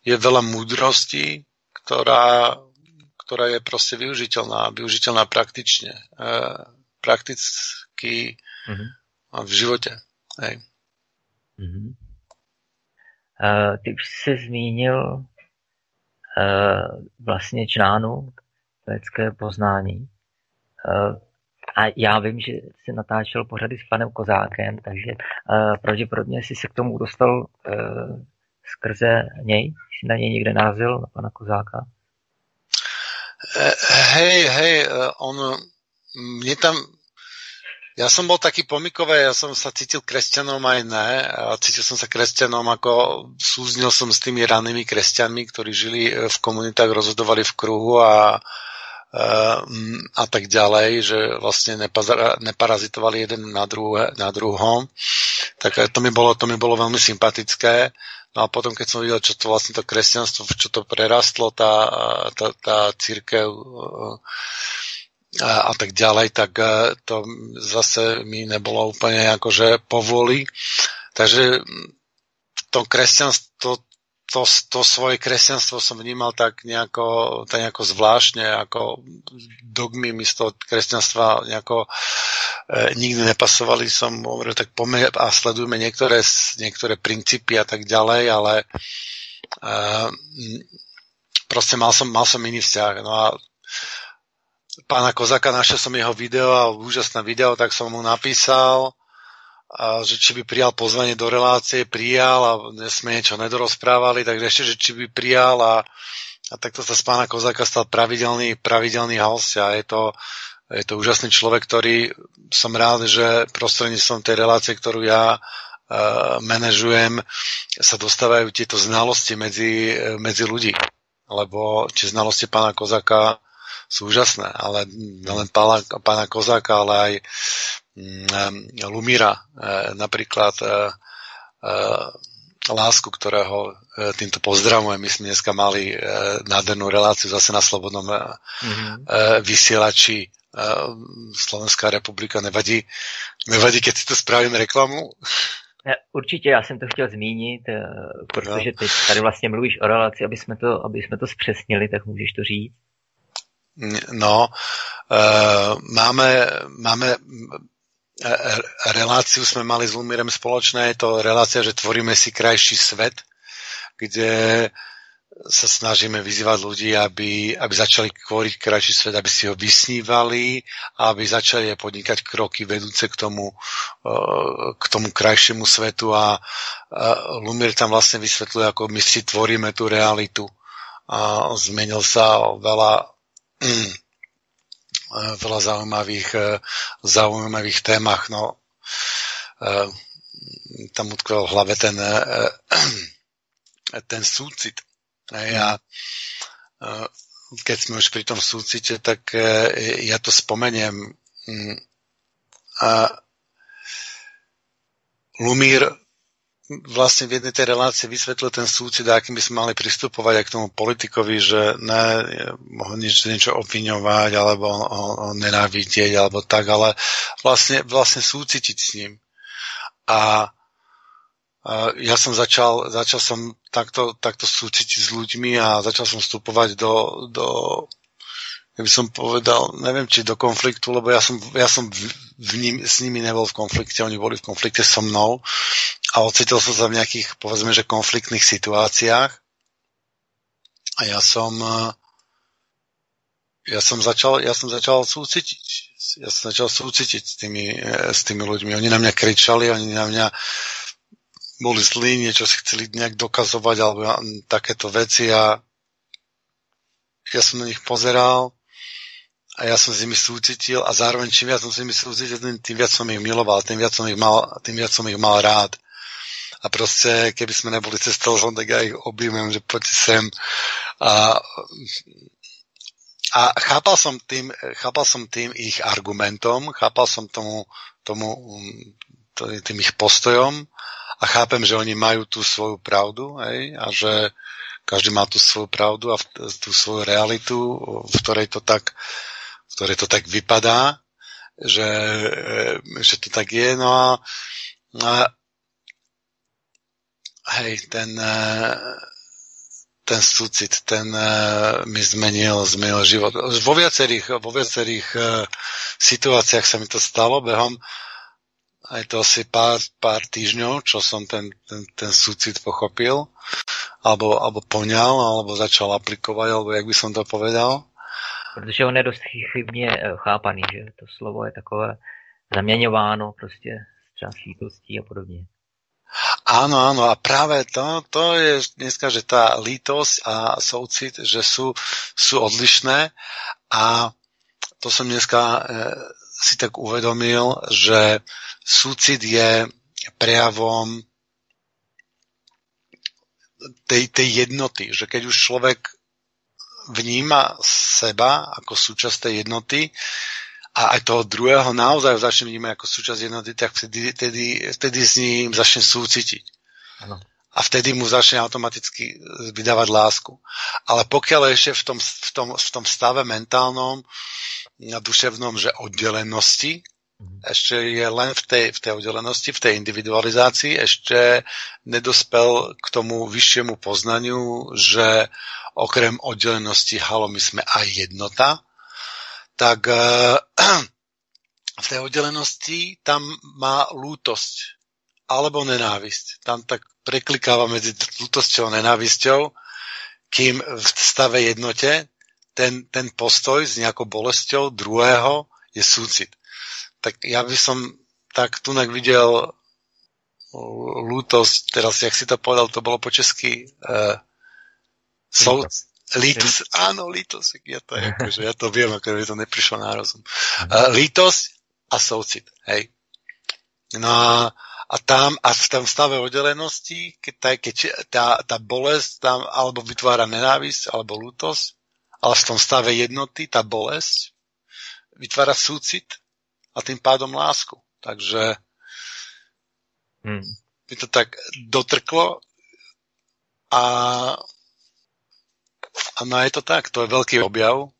C: je veľa múdrosti, ktorá ktorá je proste využiteľná, využiteľná praktične, e, prakticky mm-hmm. v živote. Hej.
B: Mm-hmm. Uh, ty už jsi zmínil uh, vlastně článu lidské poznání. Uh, a já vím, že jsi natáčel pořady s panem Kozákem, takže uh, pravděpodobně jsi se k tomu dostal uh, skrze něj, jsi na něj někde názil, na pana Kozáka.
C: Hej, hej, on, mne tam, ja som bol taký pomikové, ja som sa cítil kresťanom aj ne, a cítil som sa kresťanom ako súznil som s tými ranými kresťanmi, ktorí žili e, v komunitách, rozhodovali v kruhu a, e, a tak ďalej, že vlastne neparazitovali jeden na, druhé, na druhom. Tak to mi, bolo, to mi bolo veľmi sympatické. No a potom, keď som videl, čo to vlastne to kresťanstvo, čo to prerastlo, tá, tá, tá církev a, a tak ďalej, tak e, to zase mi nebolo úplne akože povoli. Takže to kresťanstvo, to, to svoje kresťanstvo som vnímal tak nejako, tak nejako zvláštne, ako dogmy mi z toho kresťanstva nejako e, nikdy nepasovali. Som hovoril, tak poďme a sledujme niektoré, niektoré princípy a tak ďalej, ale e, proste mal som, mal som iný vzťah. No a pána Kozaka, našiel som jeho video a úžasné video, tak som mu napísal, a že či by prijal pozvanie do relácie, prijal a sme niečo nedorozprávali, takže ešte, že či by prijal a, a takto sa z pána Kozáka stal pravidelný, pravidelný host a je to, je to úžasný človek, ktorý som rád, že prostredníctvom tej relácie, ktorú ja uh, manažujem, sa dostávajú tieto znalosti medzi, medzi ľudí. Lebo či znalosti pána Kozáka sú úžasné, ale len pána, pána Kozáka, ale aj Mm, Lumíra, e, napríklad e, e, Lásku, ktorého týmto pozdravujem. My sme dneska mali nádhernú reláciu zase na Slobodnom mm-hmm. vysielači Slovenská republika. Nevadí, nevadí, keď si to spravím reklamu?
B: Určitě, já jsem to chtěl zmínit, protože teď tady vlastně mluvíš o relaci, aby jsme to, aby jsme to zpřesnili, tak můžeš to říct.
C: No, máme, máme E, e, reláciu sme mali s Lumírem spoločné, je to relácia, že tvoríme si krajší svet, kde sa snažíme vyzývať ľudí, aby, aby začali tvoriť krajší svet, aby si ho vysnívali a aby začali podnikať kroky vedúce k tomu, e, k tomu krajšiemu svetu. A Lumír tam vlastne vysvetľuje, ako my si tvoríme tú realitu. A zmenil sa veľa veľa zaujímavých, e, zaujímavých témach. No, tam utkvel v hlave ten, ten súcit. Ja, uh, keď sme už pri tom súcite, tak ja to spomeniem. A Lumír vlastne v jednej tej relácii vysvetlil ten súcit, akým by sme mali pristupovať aj k tomu politikovi, že ne ho niečo, niečo obviňovať, alebo ho, ho nenávidieť, alebo tak, ale vlastne, vlastne súcitiť s ním. A, a ja som začal, začal som takto, takto súcitiť s ľuďmi a začal som vstupovať do, do ja by som povedal, neviem, či do konfliktu, lebo ja som, ja som v, ním, s nimi nebol v konflikte, oni boli v konflikte so mnou a ocitol som sa v nejakých, povedzme, že konfliktných situáciách a ja som ja som začal, ja som začal súcitiť. Ja som začal súcitiť s tými, s tými ľuďmi. Oni na mňa kričali, oni na mňa boli zlí, niečo si chceli nejak dokazovať alebo takéto veci a ja som na nich pozeral a ja som s nimi súcitil a zároveň čím viac som s nimi súcitil, tým, viac som ich miloval, tým viac som ich mal, tým viac som ich mal rád. A proste, keby sme neboli cez telefón, tak ja ich objímem, že poďte sem. A, a chápal som tým, chápal som tým ich argumentom, chápal som tomu, tomu tým ich postojom a chápem, že oni majú tú svoju pravdu hej, a že každý má tú svoju pravdu a tú svoju realitu, v ktorej to tak v ktorej to tak vypadá, že, že to tak je. No a, a hej, ten, ten súcit, ten mi zmenil, zmenil život. Vo viacerých, vo viacerých situáciách sa mi to stalo behom aj to asi pár, pár týždňov, čo som ten, ten, ten súcit pochopil, alebo, alebo poňal, alebo začal aplikovať, alebo jak by som to povedal
B: protože on je dost chybně eh, chápaný, že to slovo je takové zaměňováno prostě čas lítostí a podobně.
C: Áno, áno, a práve to, to je dneska, že tá lítosť a soucit, že sú, sú odlišné a to som dneska e, si tak uvedomil, že súcit je prejavom tej, tej jednoty, že keď už človek vníma seba ako súčasť tej jednoty a aj toho druhého naozaj začne vnímať ako súčasť jednoty, tak vtedy, vtedy, vtedy s ním začne súcitiť. Ano. A vtedy mu začne automaticky vydávať lásku. Ale pokiaľ ešte v tom, v tom, v tom stave mentálnom a duševnom, že oddelenosti, mm. ešte je len v tej, v tej oddelenosti, v tej individualizácii, ešte nedospel k tomu vyššiemu poznaniu, že okrem oddelenosti halo, my sme aj jednota, tak uh, v tej oddelenosti tam má lútosť alebo nenávisť. Tam tak preklikáva medzi lútosťou a nenávisťou, kým v stave jednote ten, ten postoj s nejakou bolesťou druhého je súcit. Tak ja by som tak tu videl lútosť, teraz, jak si to povedal, to bolo po česky uh, Sol, lítos, áno, lítos, ja to, akože, ja to viem, ako to neprišlo na rozum. Uh, lítos a soucit, hej. No a, tam, a v tom stave oddelenosti, keď, tá, keď tá, tá bolesť tam alebo vytvára nenávisť, alebo lútosť, ale v tom stave jednoty, tá bolesť vytvára súcit a tým pádom lásku. Takže hmm. by to tak dotrklo a Áno, je to tak, to je veľký objav.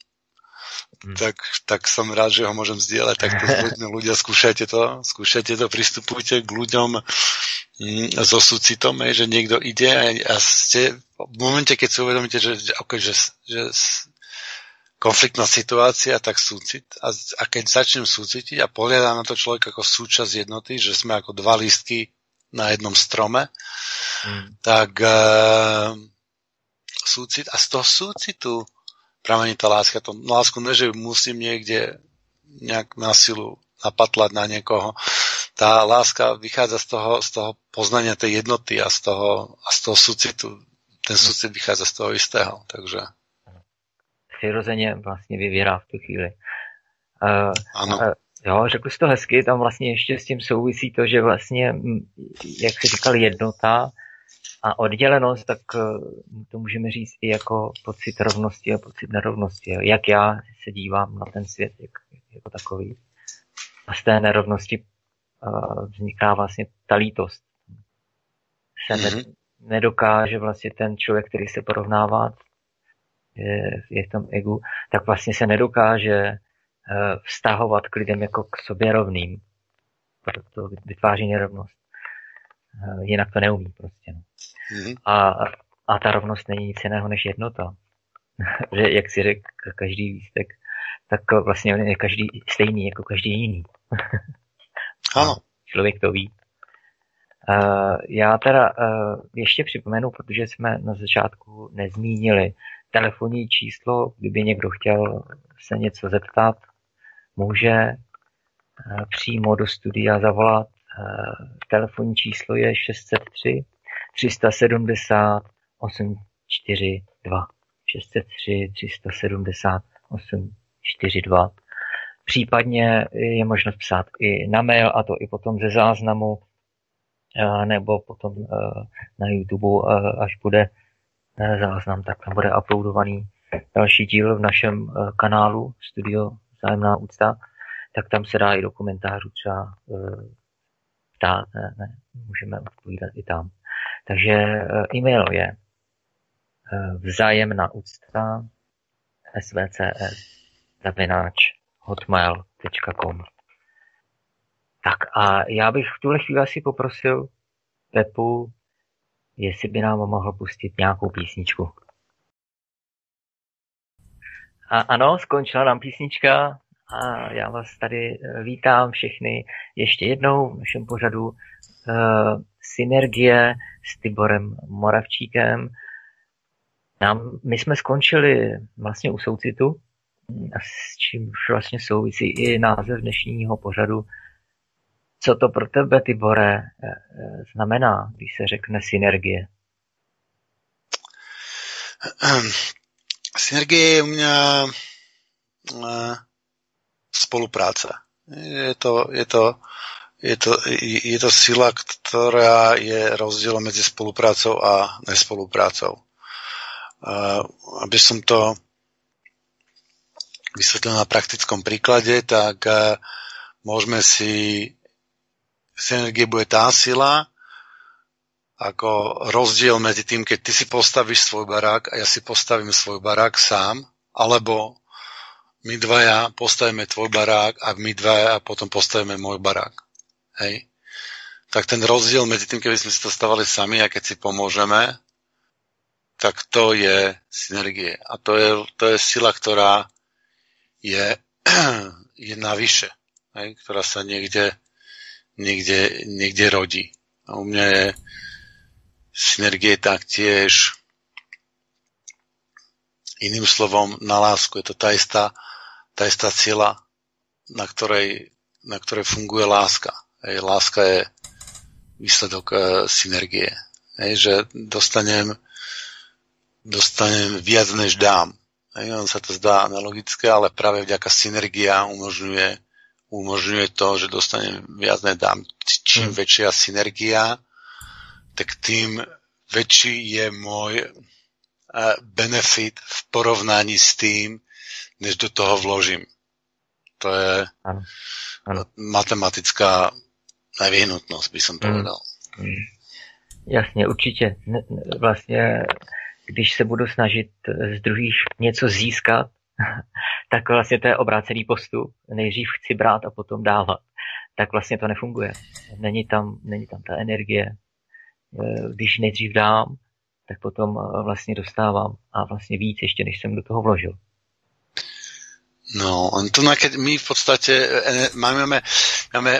C: Hmm. Tak, tak som rád, že ho môžem zdieľať takto s ľuďmi. Ľudia, skúšajte to, skúšajte to, pristupujte k ľuďom mm, so súcitom, že niekto ide a, a ste v momente, keď si uvedomíte, že, okay, že, že konfliktná situácia, tak súcit. A, a keď začnem súcitiť a pohľadá na to človek ako súčasť jednoty, že sme ako dva lístky na jednom strome, mm. tak uh, súcit a z toho súcitu pramení tá láska. To lásku ne, že musím niekde nejak na silu napatlať na niekoho. Tá láska vychádza z toho, z toho poznania tej jednoty a z toho, a z toho súcitu. Ten súcit vychádza z toho istého. Takže...
B: Přirozeně vlastně vyvírá v tu chvíli. Uh,
C: ano. Uh,
B: Jo, řekl jsi to hezky, tam vlastně ještě s tím souvisí to, že vlastně, jak jsi říkal, jednota a oddělenost, tak eh, to můžeme říct i jako pocit rovnosti a pocit nerovnosti. Jak já se dívám na ten svět jak, jako takový. A z té nerovnosti uh, vzniká vlastně ta lítost. Se mm-hmm. ne, mhm. nedokáže vlastně ten člověk, který se porovnává, je, je v tom egu, tak vlastně se nedokáže uh, vztahovat k lidem jako k sobě rovným. Proto vytváří nerovnost. Jinak to neumí prostě. No. Mm-hmm. A, a ta rovnost není nic jiného než jednota. že jak si řekl, každý lístek, tak vlastně je každý stejný jako každý jiný.
C: ano.
B: Člověk to ví. Uh, já teda uh, ještě připomenu, protože jsme na začátku nezmínili telefonní číslo, kdyby někdo chtěl se něco zeptat, může uh, přímo do studia zavolat. Telefonní číslo je 603 370 842. 603 370 842. Případně je možnost psát i na mail, a to i potom ze záznamu, nebo potom na YouTube, až bude záznam, tak tam bude uploadovaný další díl v našem kanálu Studio Zájemná úcta, tak tam se dá i do komentářů třeba ptát, ne, ne, můžeme odpovídat i tam. Takže eh, e-mail je eh, vzájemná úcta svcs zavináč hotmail.com Tak a já bych v tuhle chvíli asi poprosil Pepu, jestli by nám mohl pustit nějakou písničku. A ano, skončila nám písnička a já vás tady eh, vítám všechny ještě jednou v našem pořadu Synergie s Tiborem Moravčíkem. Nám, my jsme skončili vlastně u soucitu, s čím vlastně souvisí i název dnešního pořadu. Co to pro tebe, Tibore, eh, znamená, když se řekne synergie?
C: Synergie je u mě eh, spolupráce. Je to, je to je to, je to sila, ktorá je rozdielom medzi spoluprácou a nespoluprácou. Aby som to vysvetlil na praktickom príklade, tak môžeme si synergie bude tá sila, ako rozdiel medzi tým, keď ty si postavíš svoj barák a ja si postavím svoj barák sám, alebo my dvaja postavíme tvoj barák a my dvaja potom postavíme môj barák hej, tak ten rozdiel medzi tým, keby sme si to stavali sami a keď si pomôžeme, tak to je synergie. A to je, to je sila, ktorá je, je navyše, hej, ktorá sa niekde, niekde, niekde rodí. A u mňa je synergie taktiež iným slovom na lásku. Je to tá istá, tá istá sila, na ktorej, na ktorej funguje láska. Hej, láska je výsledok uh, synergie. Hej, že dostanem, dostanem viac, než dám. Hej, on sa to zdá analogické, ale práve vďaka synergia umožňuje, umožňuje to, že dostanem viac, než dám. Čím hmm. väčšia synergia, tak tým väčší je môj uh, benefit v porovnaní s tým, než do toho vložím. To je ano. Ano. matematická nevyhnutnost, by som povedal. Hmm.
B: Jasně, určitě. Vlastně, když se budu snažit z druhých něco získat, tak vlastně to je obrácený postup. Nejdřív chci brát a potom dávat. Tak vlastně to nefunguje. Není tam, není tam ta energie. Když nejdřív dám, tak potom vlastně dostávám a vlastně víc ještě, než jsem do toho vložil.
C: No, to keď my v podstate máme, máme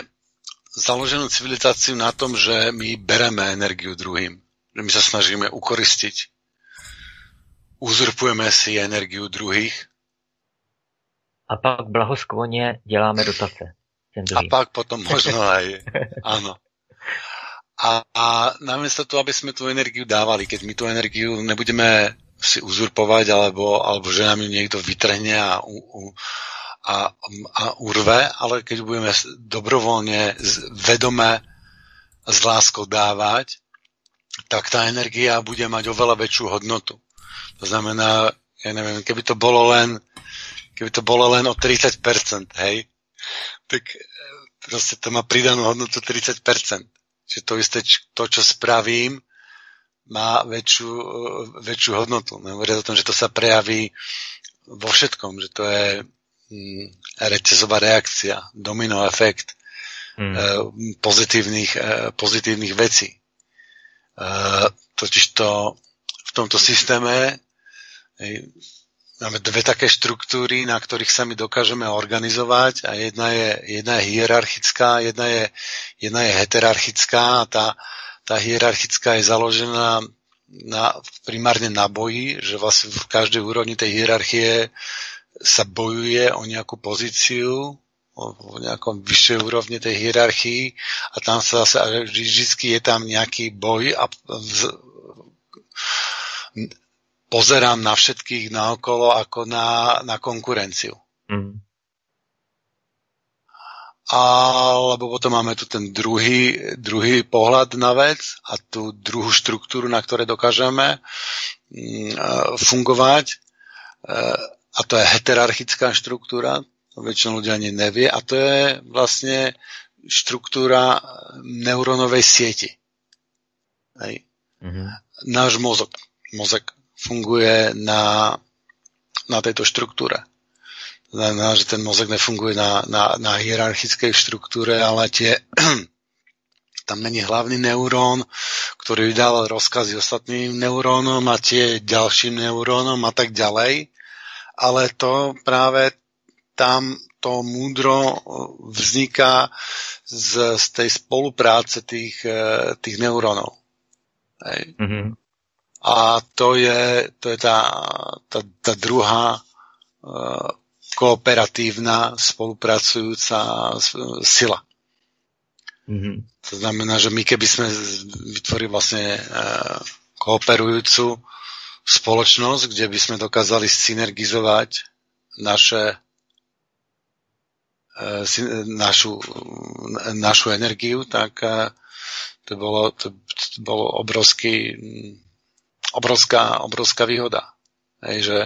C: založenú civilizáciu na tom, že my bereme energiu druhým. Že my sa snažíme ukoristiť. Uzurpujeme si energiu druhých.
B: A pak blahoskloně děláme dotace.
C: A pak potom možno aj, áno. A, a namiesto toho, aby sme tú energiu dávali, keď my tú energiu nebudeme si uzurpovať, alebo, alebo že nám ju niekto vytrhne a, u, u, a a, a urve, ale keď budeme dobrovoľne, vedome s láskou dávať, tak tá energia bude mať oveľa väčšiu hodnotu. To znamená, ja neviem, keby to bolo len, keby to bolo len o 30%, hej, tak e, proste to má pridanú hodnotu 30%. Čiže to isté, to, čo spravím, má väčšiu, e, väčšiu hodnotu. Nehovoria o tom, že to sa prejaví vo všetkom, že to je reťazová reakcia, domino efekt mm. e, pozitívnych, e, pozitívnych vecí. E, totiž to v tomto systéme máme dve také štruktúry, na ktorých sa my dokážeme organizovať a jedna je, jedna je hierarchická, jedna je, jedna je heterarchická a tá, tá hierarchická je založená na, primárne na boji, že vlastne v každej úrovni tej hierarchie sa bojuje o nejakú pozíciu, o nejakom vyššej úrovni tej hierarchii a tam sa zase, vždy je tam nejaký boj a v, pozerám na všetkých naokolo ako na, na konkurenciu. Mm alebo potom máme tu ten druhý, druhý pohľad na vec a tú druhú štruktúru, na ktoré dokážeme mm, fungovať. E, a to je heterarchická štruktúra, to väčšinou ľudia ani nevie, a to je vlastne štruktúra neurónovej sieti. Hej. Mm-hmm. Náš mozog, mozog funguje na, na tejto štruktúre znamená, že ten mozek nefunguje na, na, na hierarchickej štruktúre, ale tie, tam není hlavný neurón, ktorý vydával rozkazy ostatným neurónom a tie ďalším neurónom a tak ďalej. Ale to práve tam to múdro vzniká z, z tej spolupráce tých, e, tých neurónov. Hej. Mm-hmm. A to je, to je tá, tá, tá druhá uh, kooperatívna spolupracujúca sila. Mm-hmm. To znamená, že my keby sme vytvorili vlastne e, kooperujúcu spoločnosť, kde by sme dokázali synergizovať naše e, našu, našu energiu, tak e, to bolo, to, to bolo obrovský, obrovská, obrovská výhoda. Hej, že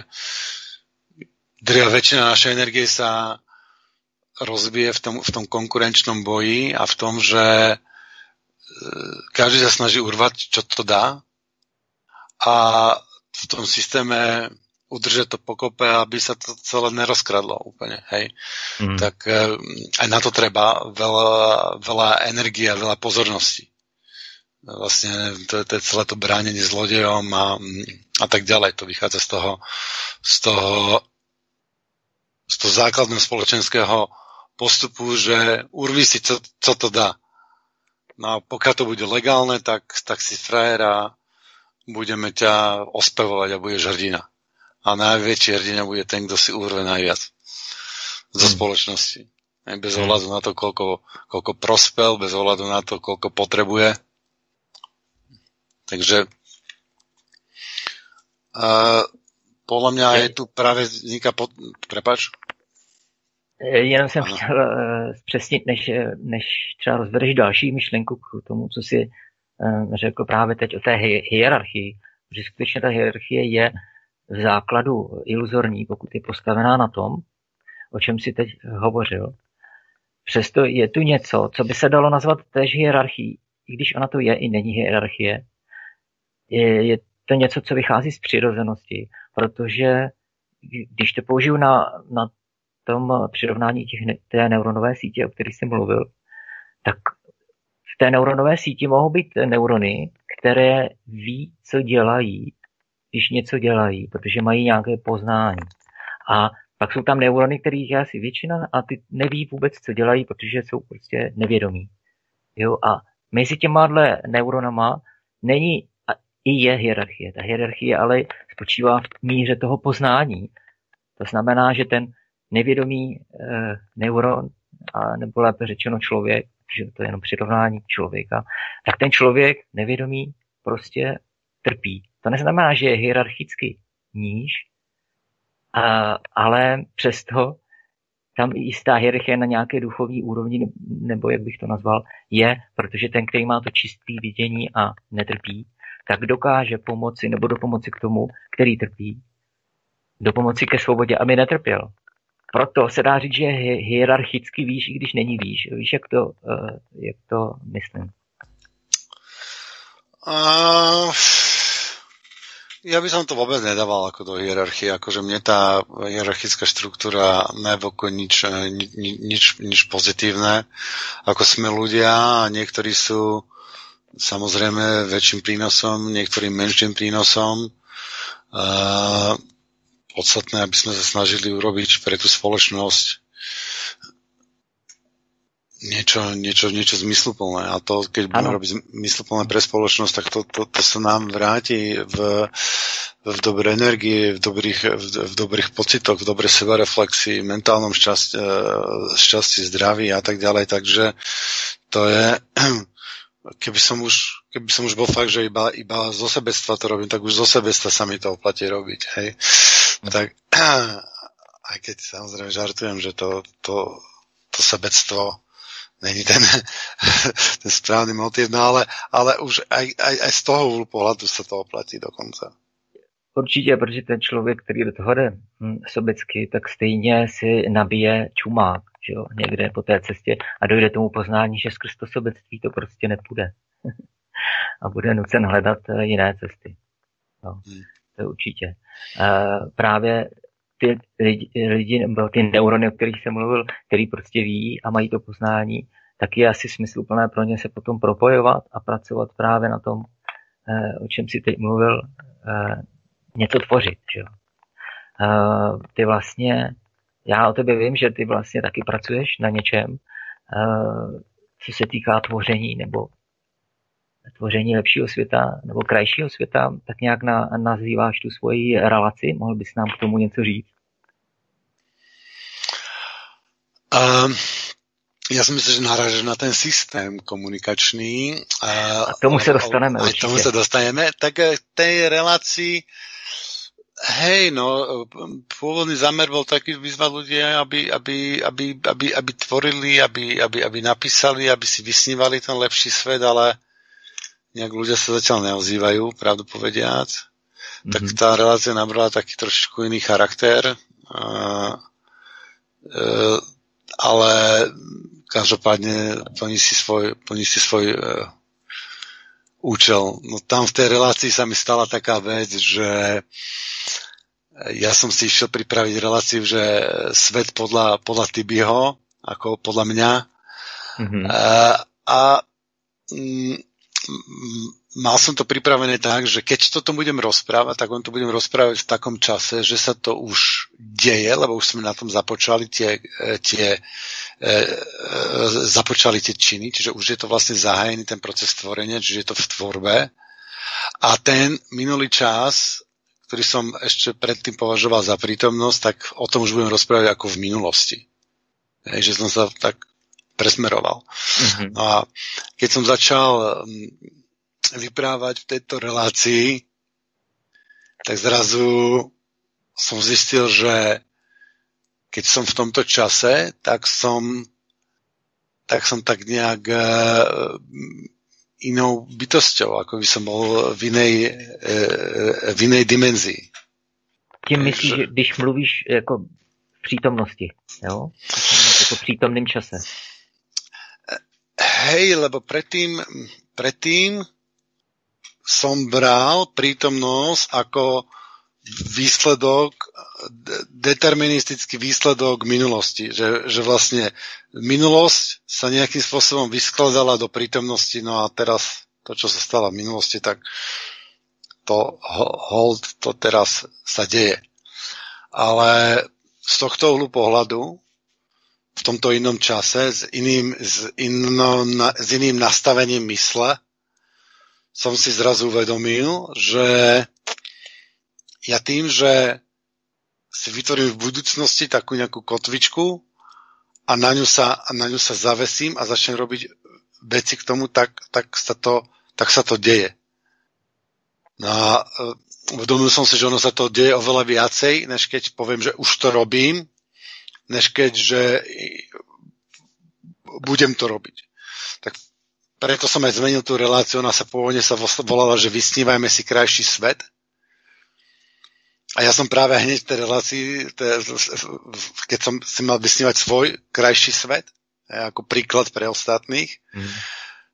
C: drvia väčšina našej energie sa rozbije v tom, v tom konkurenčnom boji a v tom, že e, každý sa snaží urvať, čo to dá a v tom systéme udržať to pokope, aby sa to celé nerozkradlo úplne, hej. Mm. Tak e, aj na to treba veľa, veľa energie a veľa pozornosti. Vlastne to, to je celé to bránenie zlodejom a, a tak ďalej. To vychádza z toho, z toho z toho základného spoločenského postupu, že urví si, co, co to dá. No a pokiaľ to bude legálne, tak, tak si frajer a budeme ťa ospevovať a budeš hrdina. A najväčší hrdina bude ten, kto si urve najviac zo hmm. spoločnosti. Bez hmm. ohľadu na to, koľko, koľko prospel, bez ohľadu na to, koľko potrebuje. Takže uh, podľa mňa je tu práve vzniká... Pod... Prepač?
B: Eh, jenom jsem ano. chtěl uh, zpřesnit, než, eh, než třeba rozvedeš další myšlenku k tomu, co si řekl právě teď o té hierarchii. Že skutečně ta hierarchie je v základu iluzorní, pokud je postavená na tom, o čem si teď hovořil. Přesto je tu něco, co by se dalo nazvat též hierarchií, i když ona to je i není hierarchie. Je, je to něco, co vychází z přirozenosti, protože když to použiju na, na tom přirovnání těch, té neuronové sítě, o kterých jsem mluvil, tak v té neuronové síti mohou být neurony, které ví, co dělají, když něco dělají, protože mají nějaké poznání. A pak jsou tam neurony, kterých je asi většina a ty neví vůbec, co dělají, protože jsou prostě nevědomí. Jo? A mezi těma neuronama není i je hierarchie. Ta hierarchie ale spočívá v míře toho poznání. To znamená, že ten nevědomý eh, neuron, a nebo lépe řečeno člověk, že to je jenom přirovnání člověka, tak ten člověk nevědomý prostě trpí. To neznamená, že je hierarchicky níž, a, ale přesto tam jistá hierarchie na nějaké duchovní úrovni, nebo jak bych to nazval, je, protože ten, který má to čisté vidění a netrpí, tak dokáže pomoci nebo do pomoci k tomu, který trpí, do pomoci ke svobodě, aby netrpěl. Proto se dá říct, že hierarchicky víš, i když není víš. Víš, jak to, eh, jak to myslím?
C: Uh, ja by som to vôbec nedával ako do hierarchie. Akože mne tá hierarchická štruktúra nevokuje nič, ni, nič, nič pozitívne. Ako sme ľudia a niektorí sú samozrejme väčším prínosom, niektorým menším prínosom. Uh, podstatné, aby sme sa snažili urobiť pre tú spoločnosť niečo, niečo, niečo zmysluplné. A to, keď budeme robiť zmysluplné pre spoločnosť, tak to, to, to sa nám vráti v, v dobrej energie, v dobrých, v, v dobrých pocitoch, v dobrej sebareflexii, mentálnom šťastí, e, šťastí, zdraví a tak ďalej. Takže to je, keby som už, keby som už bol fakt, že iba, iba zo sebectva to robím, tak už zo sebectva sa mi to oplatí robiť. Hej. Tak aj keď samozrejme žartujem, že to, to, to sebectvo není ten, ten správny motiv, no ale, ale už aj, aj, aj z toho pohľadu sa to oplatí dokonca.
B: Určitě, protože ten člověk, který do toho jde hm, sobecky, tak stejně si nabije čumák že jo, někde po té cestě a dojde tomu poznání, že skrz to sobectví to prostě nepůjde. a bude nucen hledat eh, jiné cesty. No, hmm. To určitě. Uh, právě ty lidi, lidi, nebo ty neurony, o kterých jsem mluvil, který prostě ví a mají to poznání, tak je asi smysluplné pro ně se potom propojovat a pracovat právě na tom, eh, o čem si teď mluvil, eh, něco tvořit. Že? Eh, ty vlastně, já o tebe vím, že ty vlastně taky pracuješ na něčem, co se týká tvoření nebo tvoření lepšího světa nebo krajšího světa, tak nějak na, nazýváš tu svoji relaci. Mohl bys nám k tomu něco říct?
C: Um, ja si myslím, že narážeš na ten systém komunikačný.
B: A, a tomu sa dostaneme.
C: A, a tomu sa dostaneme. Tak eh, tej relácii Hej, no, pôvodný zámer bol taký vyzvať ľudia, aby, aby, aby, aby, aby tvorili, aby, aby, aby napísali, aby si vysnívali ten lepší svet, ale nejak ľudia sa zatiaľ neozývajú, pravdu povediac. Mm-hmm. Tak mhm. tá relácia nabrala taký trošičku iný charakter. A, e, ale každopádne plní si svoj, plní si svoj e, účel. No tam v tej relácii sa mi stala taká vec, že ja som si išiel pripraviť reláciu, že svet podľa, podľa Tibiho, ako podľa mňa. Mm-hmm. A, a mm, mal som to pripravené tak, že keď toto budem rozprávať, tak on to budem rozprávať v takom čase, že sa to už deje, lebo už sme na tom započali tie, e, tie e, e, započali tie činy, čiže už je to vlastne zahájený ten proces tvorenia, čiže je to v tvorbe. A ten minulý čas, ktorý som ešte predtým považoval za prítomnosť, tak o tom už budem rozprávať ako v minulosti. Hej, že som sa tak presmeroval. Mm-hmm. A keď som začal vyprávať v tejto relácii, tak zrazu som zistil, že keď som v tomto čase, tak som tak som tak nejak uh, inou bytosťou, ako by som bol v inej, uh, v inej dimenzii.
B: Tím myslíš, že když mluvíš jako v přítomnosti, jo? Jako v přítomném čase.
C: Hej, lebo predtým, predtým som bral prítomnosť ako výsledok, deterministický výsledok minulosti. Že, že vlastne minulosť sa nejakým spôsobom vyskladala do prítomnosti, no a teraz to, čo sa stalo v minulosti, tak to hold, to teraz sa deje. Ale z tohto uhlu pohľadu, v tomto inom čase, s iným, s, inom, s iným nastavením mysle, som si zrazu uvedomil, že ja tým, že si vytvorím v budúcnosti takú nejakú kotvičku a na ňu sa, na ňu sa zavesím a začnem robiť veci k tomu, tak, tak, sa, to, tak sa to deje. No a e, uvedomil som si, že ono sa to deje oveľa viacej, než keď poviem, že už to robím. Než keď, že budem to robiť. Tak preto som aj zmenil tú reláciu, ona sa pôvodne sa volala, že vysnívajme si krajší svet. A ja som práve hneď v tej relácii, keď som si mal vysnívať svoj krajší svet, ako príklad pre ostatných, mm.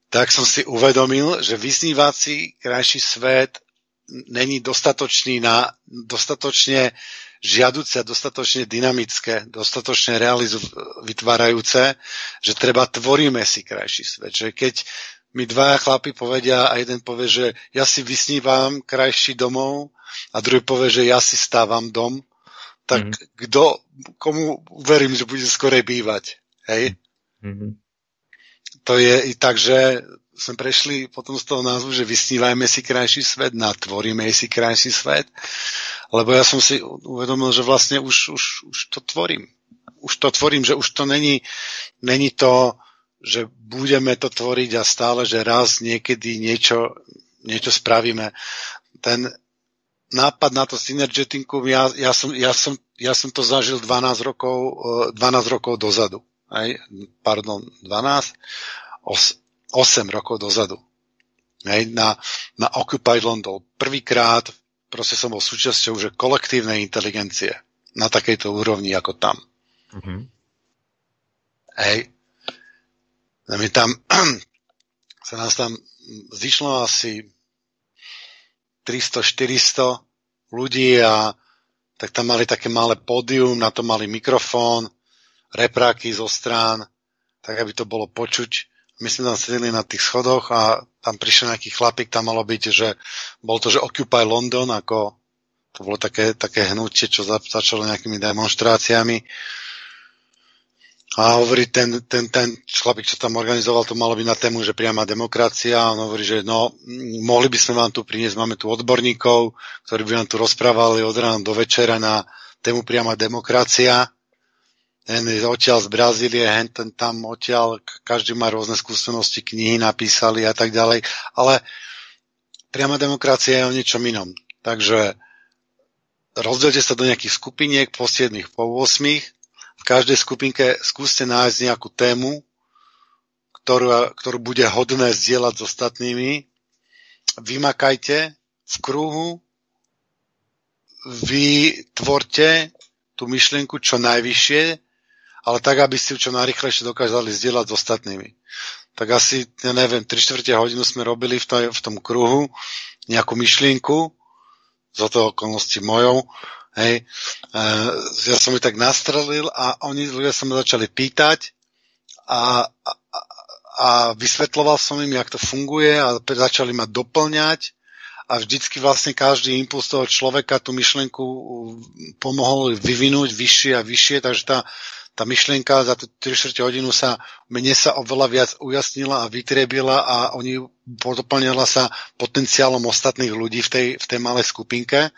C: tak som si uvedomil, že vysnívací krajší svet není dostatočný na, dostatočne žiaduce, dostatočne dynamické, dostatočne realizu vytvárajúce, že treba tvoríme si krajší svet. Že keď mi dvaja chlapi povedia a jeden povie, že ja si vysnívam krajší domov a druhý povie, že ja si stávam dom, tak mm-hmm. kto, komu verím, že bude skorej bývať. Hej? Mm-hmm. To je i tak, že sme prešli potom z toho názvu, že vysnívajme si krajší svet, natvoríme si krajší svet, lebo ja som si uvedomil, že vlastne už, už, už to tvorím. Už to tvorím, že už to není, není to, že budeme to tvoriť a stále, že raz niekedy niečo, niečo spravíme. Ten nápad na to synergetinkum, ja, ja, som, ja, som, ja som to zažil 12 rokov, 12 rokov dozadu. Aj, pardon, 12, os, 8 rokov dozadu. Hej, na, na Occupied London. Prvýkrát proste som bol súčasťou že kolektívnej inteligencie na takejto úrovni ako tam. Mm-hmm. Hej. My tam sa nás tam zišlo asi 300-400 ľudí a tak tam mali také malé pódium, na to mali mikrofón, repráky zo strán, tak aby to bolo počuť my sme tam sedeli na tých schodoch a tam prišiel nejaký chlapík, tam malo byť, že bol to, že Occupy London, ako to bolo také, také hnutie, čo začalo nejakými demonstráciami. A hovorí ten, ten, ten chlapík, čo tam organizoval, to malo byť na tému, že priama demokracia. A on hovorí, že no, mohli by sme vám tu priniesť, máme tu odborníkov, ktorí by nám tu rozprávali od rána do večera na tému priama demokracia ten odtiaľ z Brazílie, hen ten tam odtiaľ, každý má rôzne skúsenosti, knihy napísali a tak ďalej, ale priama demokracia je o niečom inom. Takže rozdielte sa do nejakých skupiniek po 7, po 8. V každej skupinke skúste nájsť nejakú tému, ktorú, ktorú bude hodné zdieľať s ostatnými. Vymakajte v kruhu, vytvorte tú myšlienku čo najvyššie, ale tak, aby si ju čo najrychlejšie dokázali zdieľať s ostatnými. Tak asi, ja neviem, 3 čtvrte hodinu sme robili v, taj, v tom kruhu nejakú myšlienku, za to okolnosti mojou, hej, e, ja som ju tak nastrelil a oni ľudia sa ma začali pýtať a, a, a vysvetloval som im, jak to funguje a začali ma doplňať a vždycky vlastne každý impuls toho človeka tú myšlienku pomohol vyvinúť vyššie a vyššie, takže tá tá myšlienka za tú 3 hodinu sa mne sa oveľa viac ujasnila a vytriebila a oni podoplňala sa potenciálom ostatných ľudí v tej, v tej malej skupinke.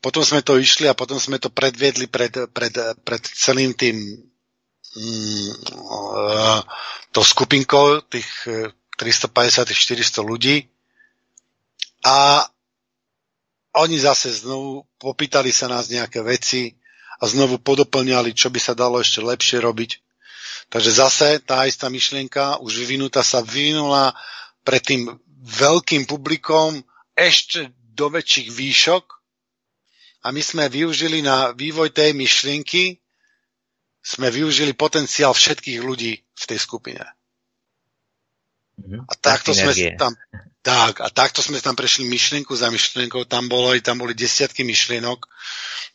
C: Potom sme to išli a potom sme to predviedli pred, pred, pred celým tým mm, to skupinkou tých 350-400 ľudí a oni zase znovu popýtali sa nás nejaké veci, a znovu podoplňali, čo by sa dalo ešte lepšie robiť. Takže zase tá istá myšlienka už vyvinutá sa vyvinula pred tým veľkým publikom ešte do väčších výšok a my sme využili na vývoj tej myšlienky, sme využili potenciál všetkých ľudí v tej skupine.
B: Mm-hmm.
C: A takto sme tam, tak, a takto sme tam prešli myšlienku za myšlienkou, tam, bolo, tam boli desiatky myšlienok,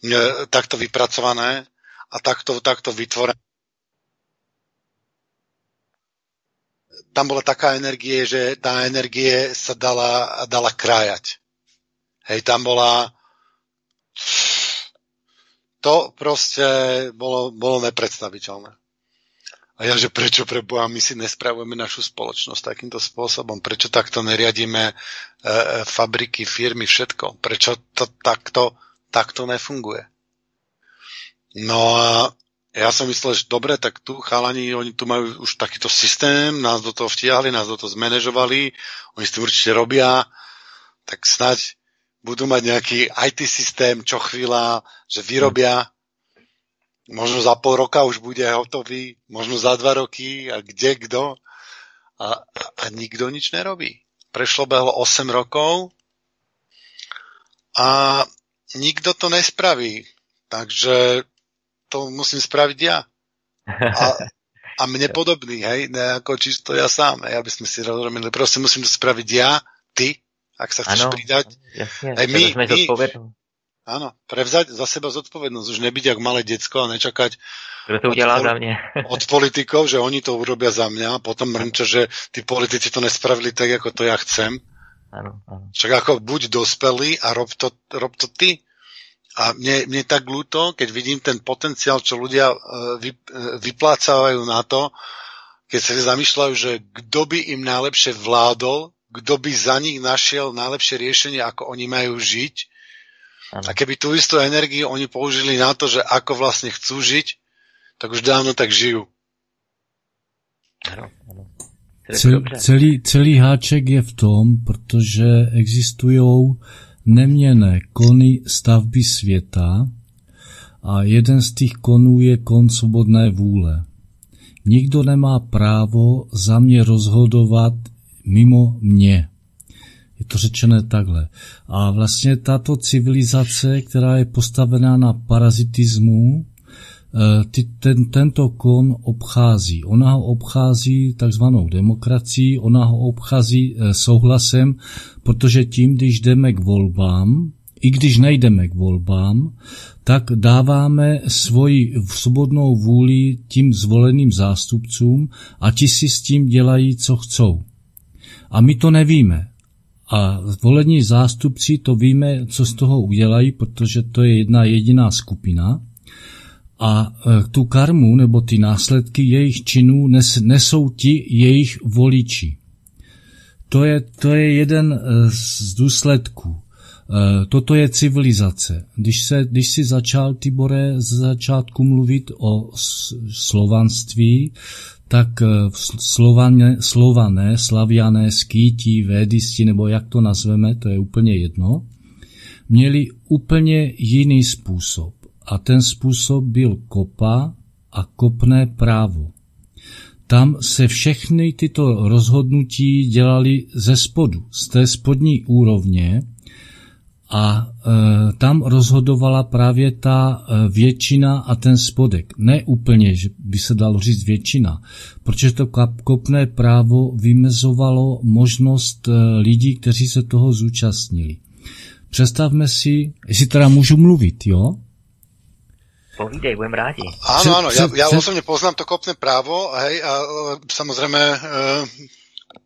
C: e, takto vypracované a takto, takto vytvorené. Tam bola taká energie, že tá energie sa dala, dala krájať. Hej, tam bola to proste bolo, bolo nepredstaviteľné. A ja, že prečo pre Boha my si nespravujeme našu spoločnosť takýmto spôsobom? Prečo takto neriadíme e, e, fabriky, firmy, všetko? Prečo to takto, takto nefunguje? No a ja som myslel, že dobre, tak tu chalani, oni tu majú už takýto systém, nás do toho vtiahli, nás do toho zmanéžovali, oni si to určite robia, tak snať budú mať nejaký IT systém, čo chvíľa, že vyrobia možno za pol roka už bude hotový, možno za dva roky a kde, kto. A, a nikto nič nerobí. Prešlo behlo 8 rokov a nikto to nespraví. Takže to musím spraviť ja. A, a mne podobný, hej, ne ako čisto ja sám, hej, aby sme si rozumeli. Proste musím to spraviť ja, ty, ak sa chceš ano, pridať.
B: Jasne, aj my, my,
C: Áno, prevzať za seba zodpovednosť, už nebyť ako malé decko a nečakať
B: Kto to udelá od, za mňa.
C: od politikov, že oni to urobia za mňa a potom mrnča, že tí politici to nespravili tak, ako to ja chcem.
B: Áno, áno.
C: Však ako buď dospelý a rob to, rob to ty. A mne, mne tak ľúto, keď vidím ten potenciál, čo ľudia e, vy, e, vyplácajú na to, keď sa zamýšľajú, že kto by im najlepšie vládol, kto by za nich našiel najlepšie riešenie, ako oni majú žiť Ano. A keby tú istú energiu oni použili na to, že ako vlastne chcú žiť, tak už dávno tak žijú.
B: Ano, ano.
D: Cel, celý, celý háček je v tom, protože existují neměné kony stavby světa a jeden z těch konů je kon svobodné vůle. Nikdo nemá právo za mě rozhodovat mimo mě. Je to řečené takhle. A vlastně tato civilizace, která je postavená na parazitismu, eh, ty, ten, tento kon obchází. Ona ho obchází takzvanou demokracií, ona ho obchází eh, souhlasem, protože tím, když jdeme k volbám, i když nejdeme k volbám, tak dáváme svoji svobodnou vůli tím zvoleným zástupcům a ti si s tím dělají, co chcou. A my to nevíme. A volení zástupci to víme, co z toho udělají, protože to je jedna jediná skupina. A e, tu karmu nebo ty následky jejich činů nes, nesou ti jejich voliči. To je, to je jeden e, z důsledků. E, toto je civilizace. Když, se, když si začal, Tibore, z začátku mluvit o slovanství, tak eh, slované, slované, slaviané, skýti, védisti, nebo jak to nazveme, to je úplně jedno, měli úplně jiný způsob. A ten způsob byl kopa a kopné právo. Tam se všechny tyto rozhodnutí dělali ze spodu, z té spodní úrovně, a e, tam rozhodovala právě ta e, většina a ten spodek. Ne úplně, že by se dalo říct většina, protože to kopné právo vymezovalo možnost e, lidí, kteří se toho zúčastnili. Představme si, jestli teda můžu mluvit, jo?
B: Povídej, budem rádi.
C: Áno, áno, ja, ja osobne poznám to kopné právo, hej, a samozrejme e,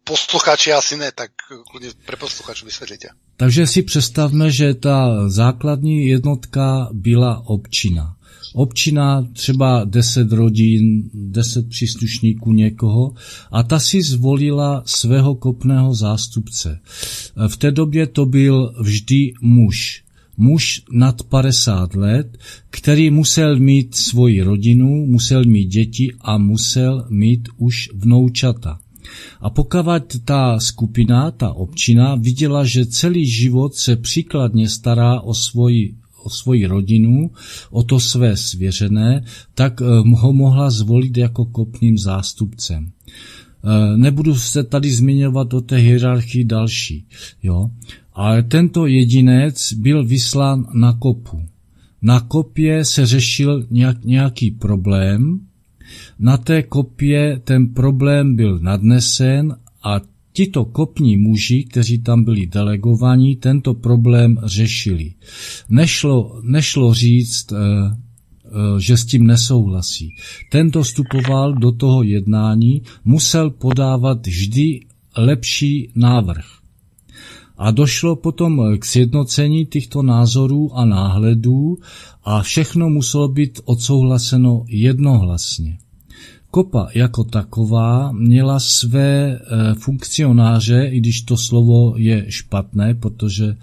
C: posluchači asi ne, tak kľudne pre posluchačov vysvetlite.
D: Takže si představme, že ta základní jednotka byla občina. Občina třeba 10 rodin, 10 příslušníků někoho a ta si zvolila svého kopného zástupce. V té době to byl vždy muž. Muž nad 50 let, který musel mít svoji rodinu, musel mít děti a musel mít už vnoučata. A pokud ta skupina, ta občina viděla, že celý život se příkladně stará o svoji o svoji rodinu, o to své svěřené, tak eh, ho mohla zvolit jako kopným zástupcem. Eh, nebudu se tady zmiňovat o té hierarchii další, jo. Ale tento jedinec byl vyslán na kopu. Na kopě se řešil nějak, nějaký problém, na té kopě ten problém byl nadnesen a tito kopní muži, kteří tam byli delegovaní, tento problém řešili. Nešlo, nešlo říct, eh, eh, že s tím nesouhlasí. Tento vstupoval do toho jednání, musel podávat vždy lepší návrh. A došlo potom k sjednocení těchto názorů a náhledů a všechno muselo být odsouhlaseno jednohlasně. Kopa jako taková měla své e, funkcionáře, i když to slovo je špatné, protože e,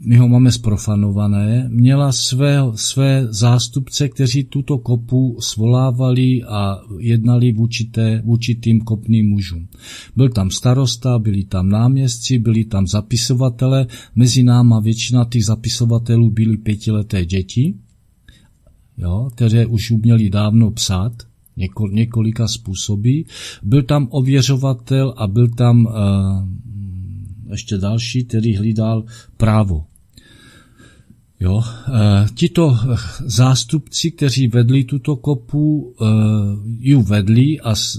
D: my ho máme sprofanované, měla své, své zástupce, kteří tuto kopu svolávali a jednali vůči, té, vůči kopným mužům. Byl tam starosta, byli tam náměstci, byli tam zapisovatele, mezi náma většina těch zapisovatelů byli pětileté děti, jo, které už uměli dávno psát, něko, několika způsoby. Byl tam ověřovatel a byl tam uh, ještě další, který hlídal právo. Jo, e, tito zástupci, kteří vedli tuto kopu, e, ji vedli a s,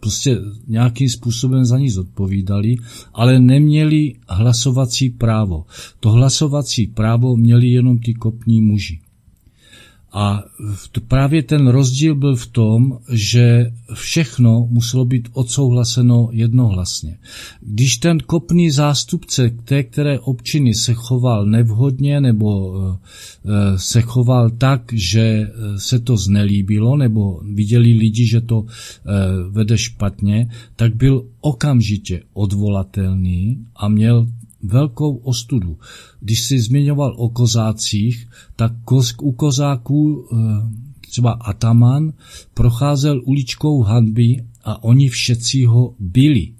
D: prostě nějakým způsobem za ní zodpovídali, ale neměli hlasovací právo. To hlasovací právo měli jenom ty kopní muži. A právě ten rozdíl byl v tom, že všechno muselo být odsouhlaseno jednohlasně. Když ten kopný zástupce té které občiny se choval nevhodně nebo eh, eh, se choval tak, že eh, se to znelíbilo nebo viděli lidi, že to vede špatně, tak byl okamžitě odvolatelný a měl velkou ostudu. Když si zmiňoval o kozácích, tak u kozáků eh, třeba Ataman procházel uličkou hanby a oni všetci ho byli.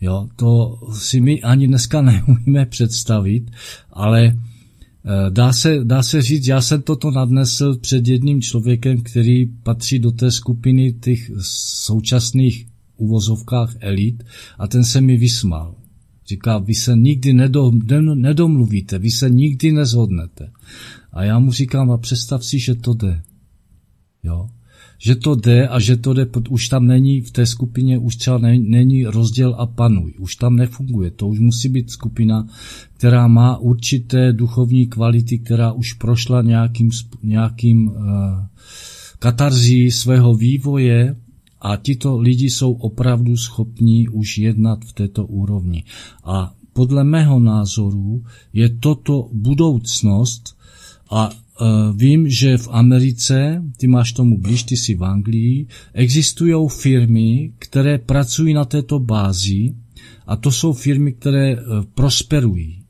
D: Jo, to si my ani dneska neumíme představit, ale eh, dá se, dá se říct, já jsem toto nadnesl před jedním člověkem, který patří do té skupiny těch současných uvozovkách elit a ten se mi vysmal. Říká, vy se nikdy nedomluvíte, vy se nikdy nezhodnete. A já mu říkám, a představ si, že to jde. Jo? Že to jde a že to jde, už tam není v té skupině, už třeba není rozděl a panuj. Už tam nefunguje. To už musí být skupina, která má určité duchovní kvality, která už prošla nějakým, nějakým uh, katarzí svého vývoje a tito lidi jsou opravdu schopní už jednat v této úrovni. A podle mého názoru je toto budoucnost a uh, vím, že v Americe, ty máš tomu blíž, ty jsi v Anglii, existují firmy, které pracují na této bázi a to jsou firmy, které uh, prosperují.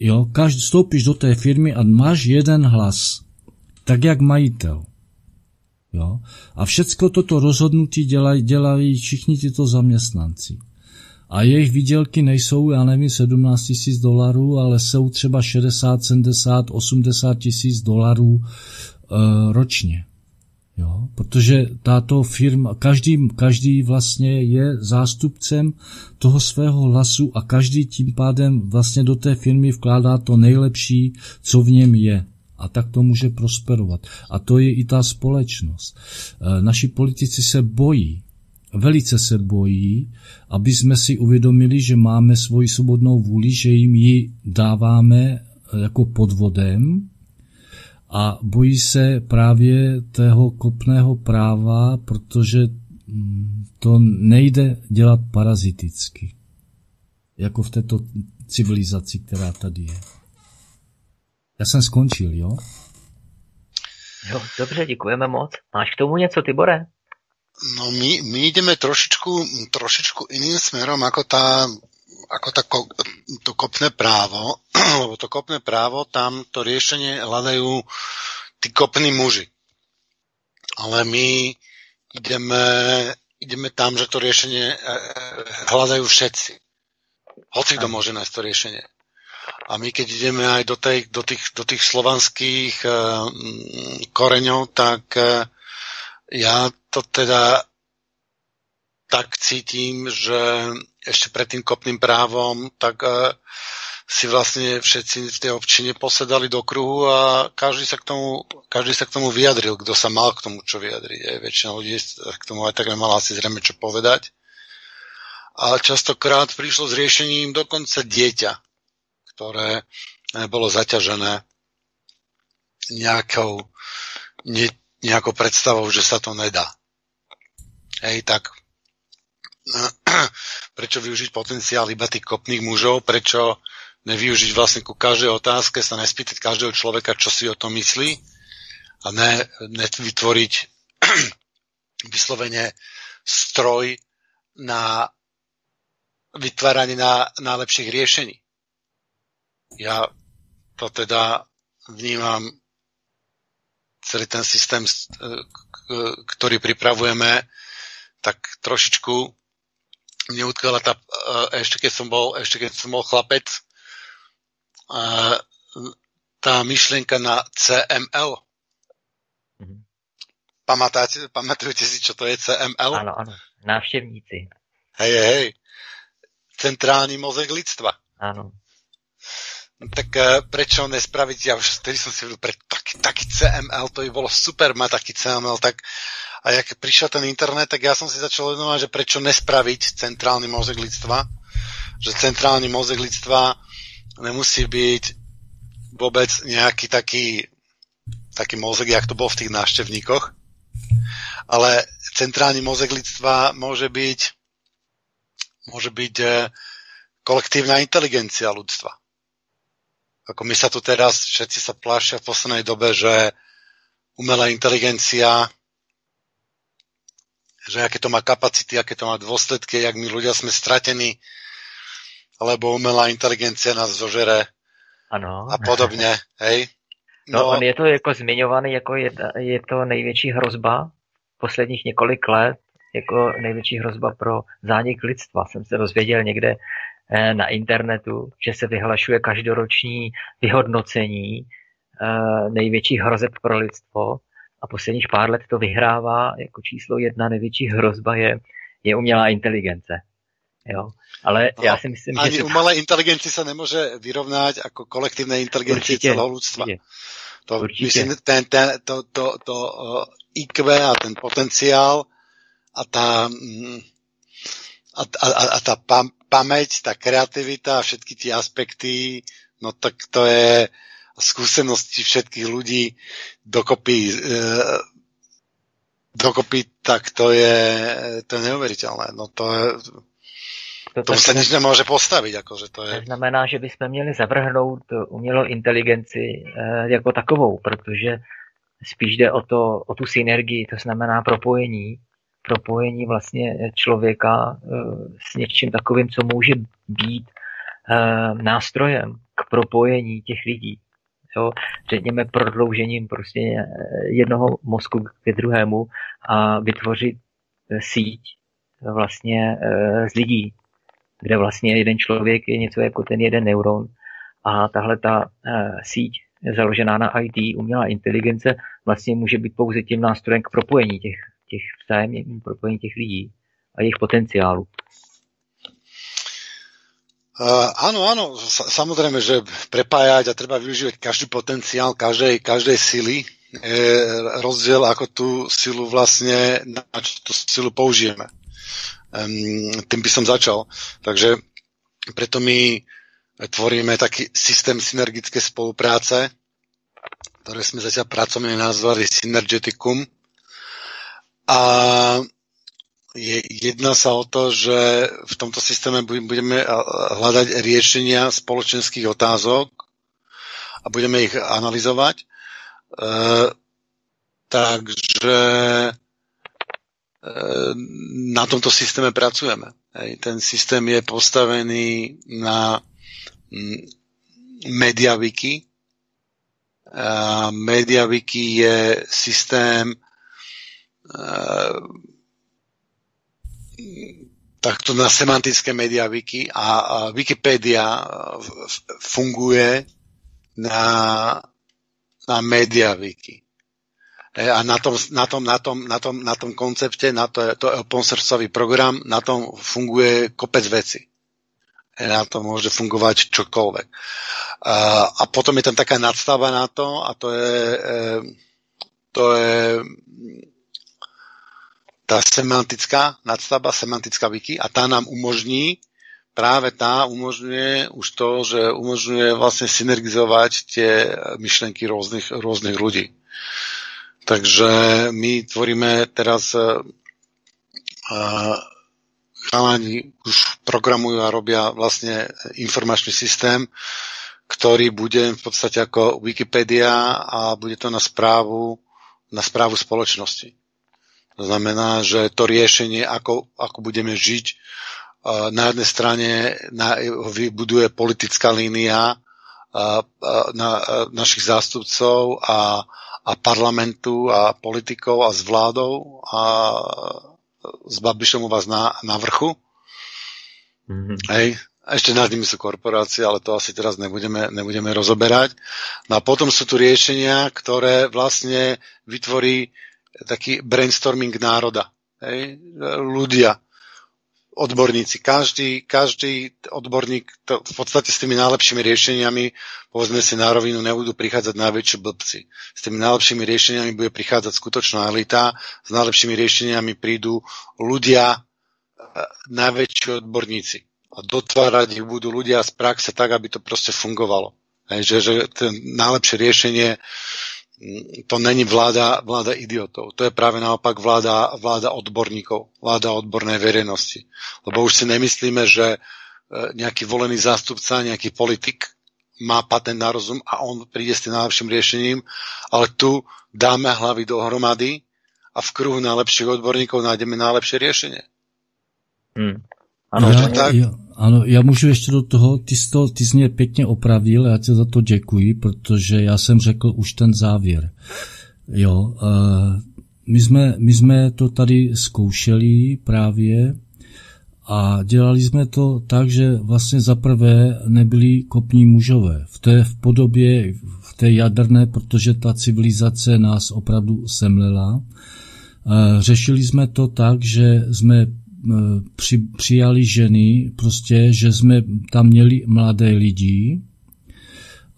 D: Jo, každý, vstoupíš do té firmy a máš jeden hlas, tak jak majitel. Jo? A všecko toto rozhodnutí dělají, dělají všichni tyto zaměstnanci. A jejich výdělky nejsou, já nevím, 17 tisíc dolarů, ale jsou třeba 60, 70, 80 tisíc dolarů e, ročně. Jo? Protože tato firma, každý, každý vlastně je zástupcem toho svého hlasu a každý tím pádem vlastně do té firmy vkládá to nejlepší, co v něm je a tak to může prosperovat. A to je i ta společnost. E, naši politici se bojí, velice se bojí, aby jsme si uvědomili, že máme svoji svobodnou vůli, že jim ji dáváme e, jako podvodem a bojí se právě tého kopného práva, protože mm, to nejde dělat paraziticky, jako v této civilizaci, která tady je. Já jsem skončil, jo?
B: Jo, dobře, děkujeme moc. Máš k tomu něco, Tibore?
C: No my, my ideme trošičku, trošičku iným smerom ako, tá, ako tá, to kopné právo, lebo to kopné právo, tam to riešenie hľadajú tí kopní muži. Ale my ideme, ideme tam, že to riešenie eh, eh, hľadajú všetci. Hoci kto môže nájsť to riešenie. A my keď ideme aj do, tej, do, tých, do tých slovanských uh, koreňov, tak uh, ja to teda tak cítim, že ešte pred tým kopným právom, tak uh, si vlastne všetci v tej občine posedali do kruhu a každý sa k tomu, každý sa k tomu vyjadril, kto sa mal k tomu čo vyjadriť. Aj väčšina ľudí k tomu aj tak nemala asi zrejme čo povedať. A častokrát prišlo s riešením dokonca dieťa ktoré bolo zaťažené nejakou, ne, nejakou predstavou, že sa to nedá. Hej, tak prečo využiť potenciál iba tých kopných mužov, prečo nevyužiť vlastne ku každej otázke, sa nespýtať každého človeka, čo si o tom myslí a ne, nevytvoriť vyslovene stroj na vytváranie na najlepších riešení. Ja to teda vnímam celý ten systém, ktorý pripravujeme, tak trošičku mne utkala tá, e, ešte keď som bol, ešte keď som bol chlapec, e, tá myšlienka na CML, Pamatáte, pamatujete si, čo to je CML?
B: Áno, áno. Návštevníci.
C: Hej, hej. Centrálny mozek lidstva.
B: Áno.
C: No, tak uh, prečo nespraviť, ja už vtedy som si hovoril, pre taký, taký CML, to by bolo super mať taký CML, tak a jak prišiel ten internet, tak ja som si začal uvedomovať, že prečo nespraviť centrálny mozek lidstva, že centrálny mozek lidstva nemusí byť vôbec nejaký taký, taký mozek, jak to bol v tých návštevníkoch, ale centrálny mozek lidstva môže byť môže byť eh, kolektívna inteligencia ľudstva ako my sa tu teraz všetci sa plášia v poslednej dobe, že umelá inteligencia, že aké to má kapacity, aké to má dôsledky, jak my ľudia sme stratení, lebo umelá inteligencia nás zožere
B: ano.
C: a podobně, hej.
B: No, no on je to jako zmiňovaný, jako je, je to největší hrozba posledních několik let, jako největší hrozba pro zánik lidstva. Jsem se dozvěděl někde na internetu, že se vyhlašuje každoroční vyhodnocení eh, největších hrozeb pro lidstvo a posledních pár let to vyhrává jako číslo jedna největší hrozba je, je umělá inteligence. Jo. Ale no, já si myslím,
C: ani
B: že...
C: umelé inteligenci se nemůže vyrovnat jako kolektivné inteligenci určitě, celého lidstva. Určitě. To, určitě. myslím, ten, ten, to, to, to uh, IQ a ten potenciál a ta, mm, a, a, a tá pam, pamäť, tá kreativita a všetky tie aspekty, no tak to je skúsenosti všetkých ľudí dokopy, e, dokopy, tak to je, to je neuveriteľné. No to je, to, to se nič nemůže postavit. Akože to, je...
B: to znamená, že bychom měli zavrhnout umělou inteligenci e, jako takovou, protože spíš jde o, to, o tu synergii, to znamená propojení propojení vlastně člověka eh, s něčím takovým, co může být eh, nástrojem k propojení těch lidí. Jo, řekněme prodloužením prostě eh, jednoho mozku ke druhému a vytvořit síť vlastně z lidí, kde vlastně jeden člověk je něco jako ten jeden neuron a tahle ta síť založená na IT, umělá inteligence, vlastně může být pouze tím nástrojem k propojení těch těch vzájemných propojení těch lidí a jejich potenciálu.
C: Uh, áno, áno, samozrejme, že prepájať a treba využívať každý potenciál každej, každej sily. Je rozdiel, ako tú silu vlastne, na čo tú silu použijeme. Um, tým by som začal. Takže preto my tvoríme taký systém synergické spolupráce, ktoré sme zatiaľ pracovne nazvali Synergeticum. A je, jedná sa o to, že v tomto systéme budeme hľadať riešenia spoločenských otázok a budeme ich analyzovať. E, takže e, na tomto systéme pracujeme. Ten systém je postavený na MediaWiki. MediaWiki je systém takto na semantické média wiki a, a Wikipedia funguje na, na média wiki. E, a na tom, na tom, na tom, na tom, na tom koncepte, na to, to open sourceový program, na tom funguje kopec veci. E, na to môže fungovať čokoľvek. A, a potom je tam taká nadstava na to a to je, e, to je tá semantická nadstavba, semantická wiki a tá nám umožní, práve tá umožňuje už to, že umožňuje vlastne synergizovať tie myšlenky rôznych, rôznych ľudí. Takže my tvoríme teraz uh, chalani už programujú a robia vlastne informačný systém, ktorý bude v podstate ako Wikipedia a bude to na správu, na správu spoločnosti. To znamená, že to riešenie, ako, ako budeme žiť, na jednej strane na, vybuduje politická línia na našich zástupcov a, a parlamentu a politikov a s vládou a s Babišom u vás na, na vrchu. Mm-hmm. Hej. Ešte nad nimi sú korporácie, ale to asi teraz nebudeme, nebudeme rozoberať. No a potom sú tu riešenia, ktoré vlastne vytvorí taký brainstorming národa. Hej? Ľudia, odborníci. Každý, každý odborník to v podstate s tými najlepšími riešeniami, povedzme si na rovinu, nebudú prichádzať najväčšie blbci. S tými najlepšími riešeniami bude prichádzať skutočná elita, s najlepšími riešeniami prídu ľudia, e, najväčší odborníci. A dotvárať ich budú ľudia z praxe tak, aby to proste fungovalo. Hej, že, že to najlepšie riešenie to není vláda, vláda idiotov. To je práve naopak vláda, vláda odborníkov, vláda odbornej verejnosti. Lebo už si nemyslíme, že e, nejaký volený zástupca, nejaký politik má patent na rozum a on príde s tým najlepším riešením, ale tu dáme hlavy dohromady a v kruhu najlepších odborníkov nájdeme najlepšie riešenie.
D: Hmm. Ano, ja, tak? Ja, ano, já můžu ještě do toho, ty jsi, to, ty jsi mě pěkně opravil, já ti za to děkuji, protože já jsem řekl už ten závěr. Jo, uh, my jsme, my jsme to tady zkoušeli právě a dělali jsme to tak, že vlastně zaprvé nebyli kopní mužové. V té v podobě, v té jaderné, protože ta civilizace nás opravdu semlela. Uh, řešili jsme to tak, že jsme při, přijali ženy, prostě, že jsme tam měli mladé lidi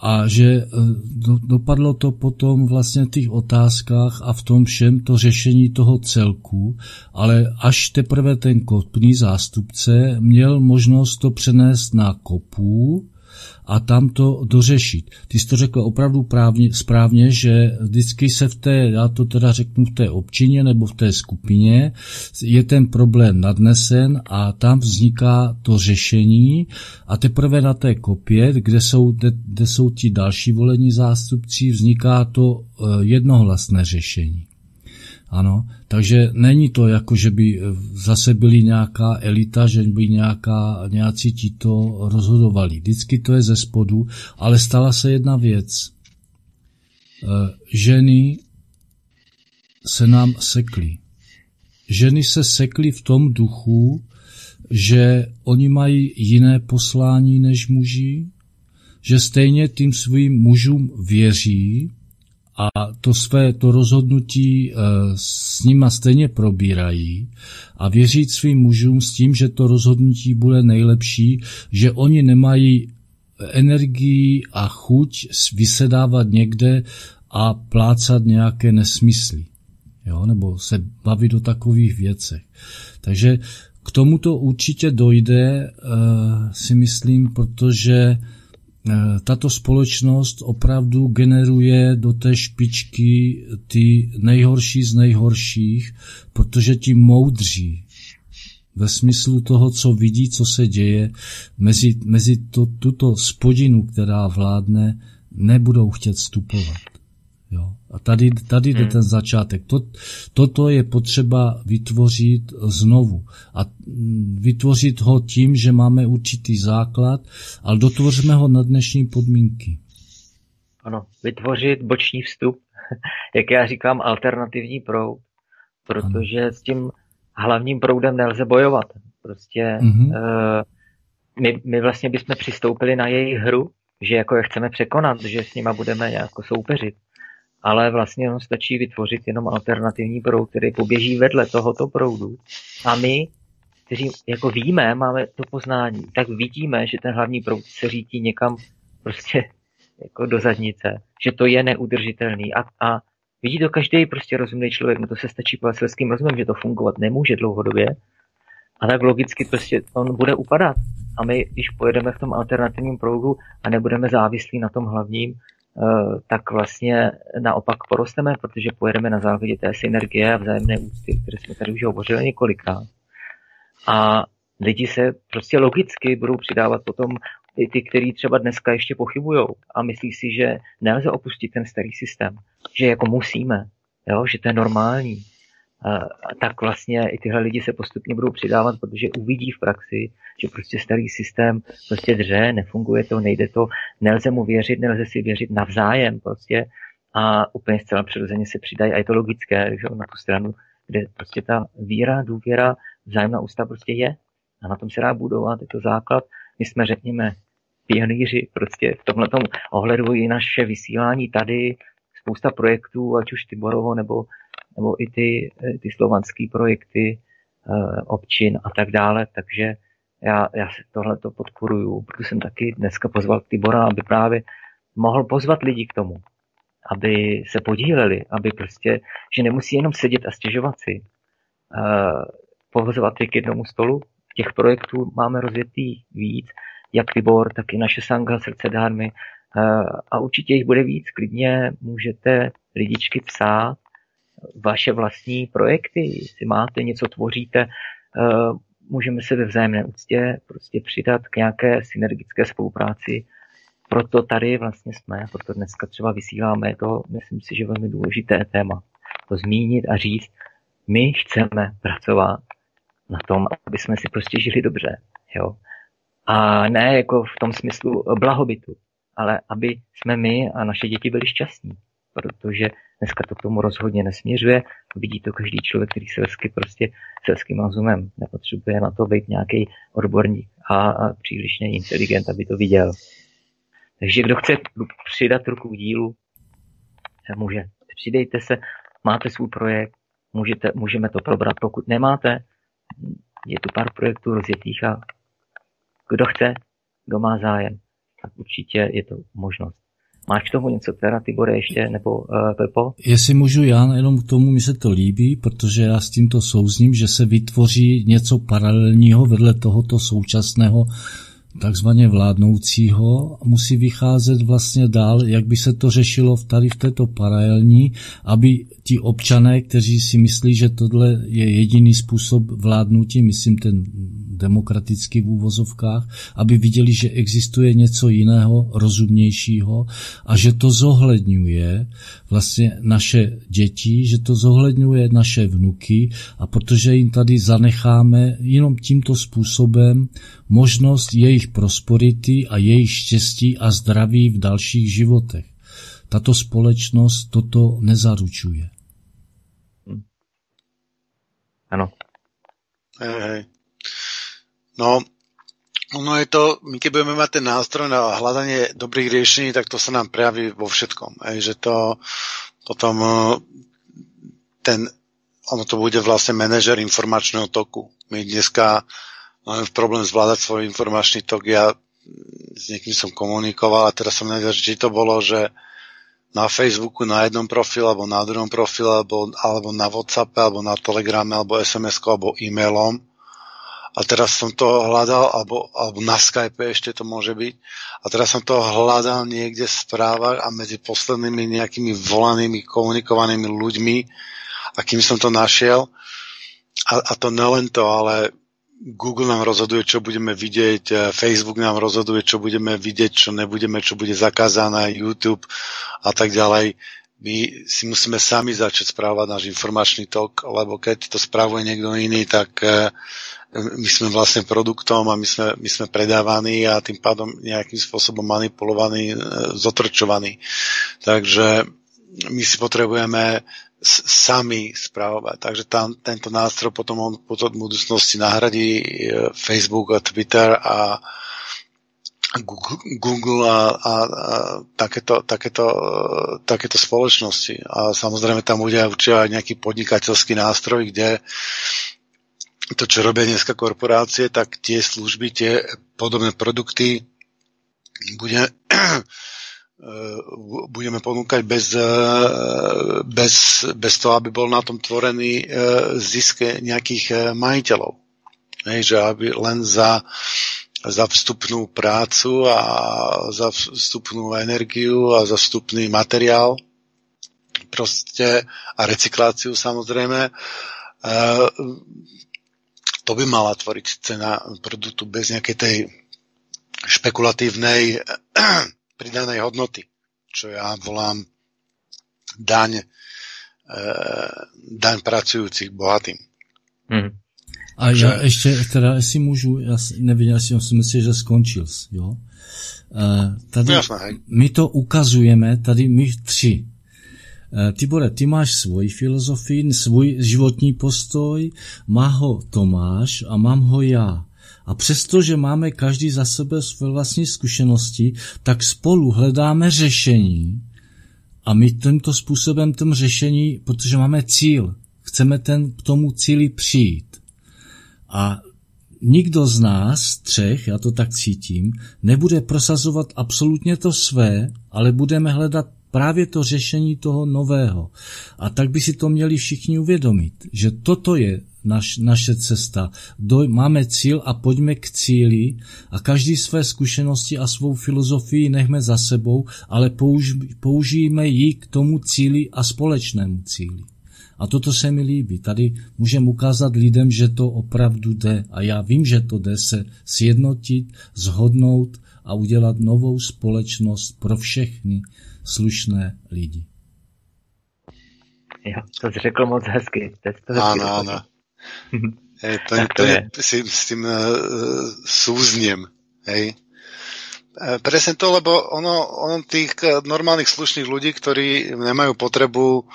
D: a že eh, do, dopadlo to potom vlastně v těch otázkách a v tom všem to řešení toho celku, ale až teprve ten kopný zástupce měl možnost to přenést na kopu, a tam to dořešit. Ty jsi to řekl opravdu právně, správně, že vždycky se v té, já to teda řeknu v té občině nebo v té skupině, je ten problém nadnesen a tam vzniká to řešení a teprve na té kopě, kde jsou, kde, kde jsou ti další volení zástupci, vzniká to eh, jednohlasné řešení. Ano, takže není to jako, že by zase byli nějaká elita, že by nějaká, nějací ti to rozhodovali. Vždycky to je ze spodu, ale stala se jedna věc. E, ženy se nám sekly. Ženy se sekly v tom duchu, že oni mají jiné poslání než muži, že stejně tím svým mužům věří, a to své to rozhodnutí eh, s nima stejně probírají a věřit svým mužům s tím, že to rozhodnutí bude nejlepší, že oni nemají energii a chuť vysedávat někde a plácat nějaké nesmysly. Jo? Nebo se bavit o takových věcech. Takže k tomuto určitě dojde, uh, si myslím, protože tato společnost opravdu generuje do té špičky ty nejhorší z nejhorších, protože ti moudří ve smyslu toho, co vidí, co se děje, mezi, mezi to, tuto spodinu, která vládne, nebudou chtět vstupovat. A tady, tady jde hmm. ten začátek. To, toto je potřeba vytvořit znovu. A vytvořit ho tím, že máme určitý základ, ale dotvoříme ho na dnešní podmínky.
B: Ano, vytvořit boční vstup, jak já říkám, alternativní proud, protože ano. s tím hlavním proudem nelze bojovat. Prostě mm-hmm. uh, my, my vlastně bychom přistoupili na jejich hru, že jako je chceme překonat, že s nima budeme nějak soupeřit ale vlastně jenom stačí vytvořit jenom alternativní proud, který poběží vedle tohoto proudu. A my, kteří jako víme, máme to poznání, tak vidíme, že ten hlavní proud se řítí někam prostě jako do zadnice, že to je neudržitelný a, a vidí to každý prostě rozumný člověk, no to se stačí s selským rozumem, že to fungovat nemůže dlouhodobě a tak logicky prostě on bude upadat. A my, když pojedeme v tom alternativním proudu a nebudeme závislí na tom hlavním, tak vlastně naopak porosteme, protože pojedeme na základě té synergie a vzájemné úcty, které jsme tady už hovořili několikrát. A lidi se prostě logicky budou přidávat potom i ty, kteří třeba dneska ještě pochybují a myslí si, že nelze opustit ten starý systém, že jako musíme, jo, že to je normální, tak vlastně i tyhle lidi se postupně budou přidávat, protože uvidí v praxi, že prostě starý systém prostě dře, nefunguje to, nejde to, nelze mu věřit, nelze si věřit navzájem prostě. A úplně zcela přirozeně se přidají a je to logické, že na tu stranu, kde prostě ta víra, důvěra, vzájemná ústa prostě je. A na tom se dá budovat, je to základ. My jsme, řekněme, pionýři prostě v tomhle ohledu i naše vysílání tady, spousta projektů, ať už Tiborovo nebo nebo i ty, ty slovanské projekty občin a tak dále, takže já, já si tohle to podporuju, protože jsem taky dneska pozval Tibora, aby právě mohl pozvat lidi k tomu, aby se podíleli, aby prostě, že nemusí jenom sedět a stěžovat si, uh, povozovat je k jednomu stolu. Těch projektů máme rozjetý víc, jak Tibor, tak i naše Sanga, Srdce dármy. A určitě jich bude víc. Klidně můžete lidičky psát vaše vlastní projekty, jestli máte něco, tvoříte, uh, můžeme se ve vzájemné úctě prostě přidat k nějaké synergické spolupráci. Proto tady vlastně jsme, proto dneska třeba vysíláme to, myslím si, že velmi důležité téma. To zmínit a říct, my chceme pracovat na tom, aby jsme si prostě žili dobře. Jo? A ne jako v tom smyslu blahobytu, ale aby jsme my a naše děti byli šťastní. Protože Dneska to k tomu rozhodně nesměřuje. Vidí to každý člověk, který selsky prostě selským rozumem nepotřebuje na to být nějaký odborník a, a příliš inteligent, aby to viděl. Takže kdo chce přidat ruku k dílu, může. Přidejte se, máte svůj projekt, můžete, můžeme to probrat. Pokud nemáte, je tu pár projektů rozjetých a kdo chce, kdo má zájem, tak určitě je to možnost. Máš k tomu něco teda, Tibore, ještě, nebo uh, Pepo?
D: Jestli můžu já, jenom k tomu mi se to líbí, protože já s tímto souzním, že se vytvoří něco paralelního vedle tohoto současného takzvaně vládnoucího musí vycházet vlastně dál, jak by se to řešilo tady v této paralelní, aby ti občané, kteří si myslí, že tohle je jediný způsob vládnutí, myslím ten demokratický v úvozovkách, aby viděli, že existuje něco jiného, rozumnějšího a že to zohledňuje vlastně naše děti, že to zohledňuje naše vnuky a protože jim tady zanecháme jenom tímto způsobem možnost jejich prosperity a jejich štěstí a zdraví v dalších životech. Tato společnost toto nezaručuje.
B: Ano.
C: Hej, hej. No, ono je to, my keď budeme mať ten nástroj na hľadanie dobrých riešení, tak to sa nám prejaví vo všetkom. Hej, že to potom e, ten, ono to bude vlastne manažer informačného toku. My dneska máme problém zvládať svoj informačný tok. Ja s niekým som komunikoval a teraz som nevedel, či to bolo, že na Facebooku na jednom profile, alebo na druhom profile, alebo, alebo na WhatsAppe, alebo na Telegrame, alebo SMS, alebo e-mailom. A teraz som to hľadal, alebo, alebo na Skype ešte to môže byť, a teraz som to hľadal niekde v správach a medzi poslednými nejakými volanými, komunikovanými ľuďmi, a kým som to našiel, a, a to nelen to, ale Google nám rozhoduje, čo budeme vidieť, Facebook nám rozhoduje, čo budeme vidieť, čo nebudeme, čo bude zakázané, YouTube a tak ďalej. My si musíme sami začať správať náš informačný tok, lebo keď to správuje niekto iný, tak e, my sme vlastne produktom a my sme, my sme predávaní a tým pádom nejakým spôsobom manipulovaní, e, zotrčovaní. Takže my si potrebujeme sami správovať. Takže tam, tento nástroj potom on potom v budúcnosti nahradí e, Facebook a Twitter a Google a, a, a takéto, takéto, takéto spoločnosti. A samozrejme tam bude určite aj nejaký podnikateľský nástroj, kde to, čo robia dneska korporácie, tak tie služby, tie podobné produkty bude, budeme ponúkať bez, bez, bez toho, aby bol na tom tvorený e, zisk nejakých majiteľov. Hej, že aby len za, za vstupnú prácu a za vstupnú energiu a za vstupný materiál proste a recykláciu samozrejme to by mala tvoriť cena produktu bez nejakej tej špekulatívnej pridanej hodnoty, čo ja volám daň, e, daň pracujúcich bohatým.
D: Hmm. A že... já ještě, teda, jestli můžu, já nevím, já si myslím, že skončil, jo. E, tady Jasné, my to ukazujeme, tady my tři, Eh, Tibore, ty máš svoji filozofii, svůj životní postoj, má ho Tomáš a mám ho já. A přestože máme každý za sebe své vlastní zkušenosti, tak spolu hledáme řešení A my tímto způsobem tom řešení, protože máme cíl, chceme ten k tomu cíli přijít. A nikdo z nás, třech, já to tak cítím, nebude prosazovat absolutně to své, ale budeme hledat právě to řešení toho nového. A tak by si to měli všichni uvědomit, že toto je naš, naše cesta. Do, máme cíl a pojďme k cíli a každý své zkušenosti a svou filozofii nechme za sebou, ale použ, použijeme ji k tomu cíli a společnému cíli. A toto se mi líbí. Tady můžeme ukázat lidem, že to opravdu jde. A já vím, že to jde se sjednotit, zhodnout a udělat novou společnost pro všechny slušné lidi.
B: Jo, to jsi řekl moc hezky. To
C: hezky ano, ano. Hej, to, to, to je, si s tým uh, súznem. Hej. E, presne to, lebo ono, ono tých normálnych slušných ľudí, ktorí nemajú potrebu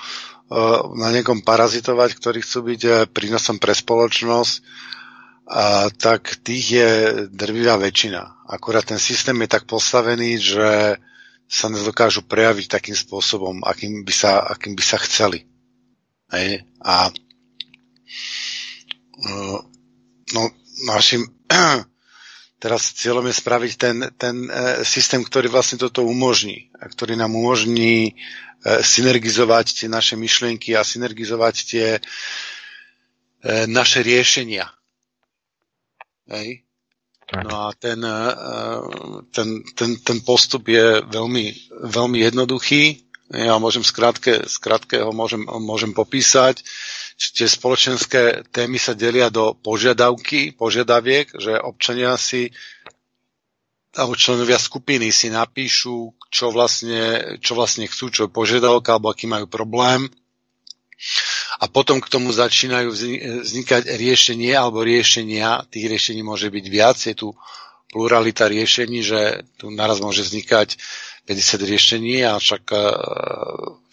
C: na niekom parazitovať, ktorí chcú byť e, prínosom pre spoločnosť, a tak tých je drvivá väčšina. Akurát ten systém je tak postavený, že sa nedokážu prejaviť takým spôsobom, akým by sa, akým by sa chceli. Hej? A e, no, našim teraz cieľom je spraviť ten, ten e, systém, ktorý vlastne toto umožní a ktorý nám umožní E, synergizovať tie naše myšlienky a synergizovať tie naše riešenia. Hej. No a ten, e, ten, ten, ten postup je veľmi, veľmi jednoduchý. Ja môžem skrátke, skrátke ho môžem, môžem popísať. Tie spoločenské témy sa delia do požiadavky, požiadaviek, že občania si alebo členovia skupiny si napíšu, čo vlastne, čo vlastne chcú, čo je požiadavka, alebo aký majú problém. A potom k tomu začínajú vznikať riešenie alebo riešenia. Tých riešení môže byť viac. Je tu pluralita riešení, že tu naraz môže vznikať 50 riešení a však uh,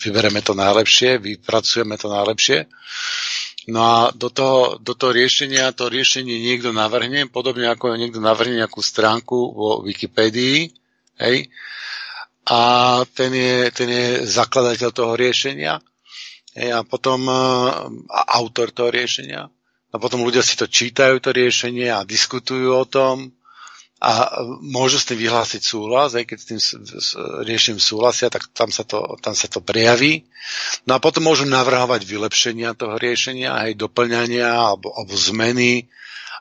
C: vybereme to najlepšie, vypracujeme to najlepšie. No a do toho, do toho riešenia, to riešenie niekto navrhne, podobne ako niekto navrhne nejakú stránku vo Wikipédii, hej, a ten je, ten je zakladateľ toho riešenia hej, a potom uh, autor toho riešenia. A potom ľudia si to čítajú, to riešenie a diskutujú o tom a môžu s tým vyhlásiť súhlas, aj keď s tým riešením súhlasia, tak tam sa, to, tam sa to prejaví. No a potom môžu navrhovať vylepšenia toho riešenia, aj doplňania, alebo, alebo zmeny,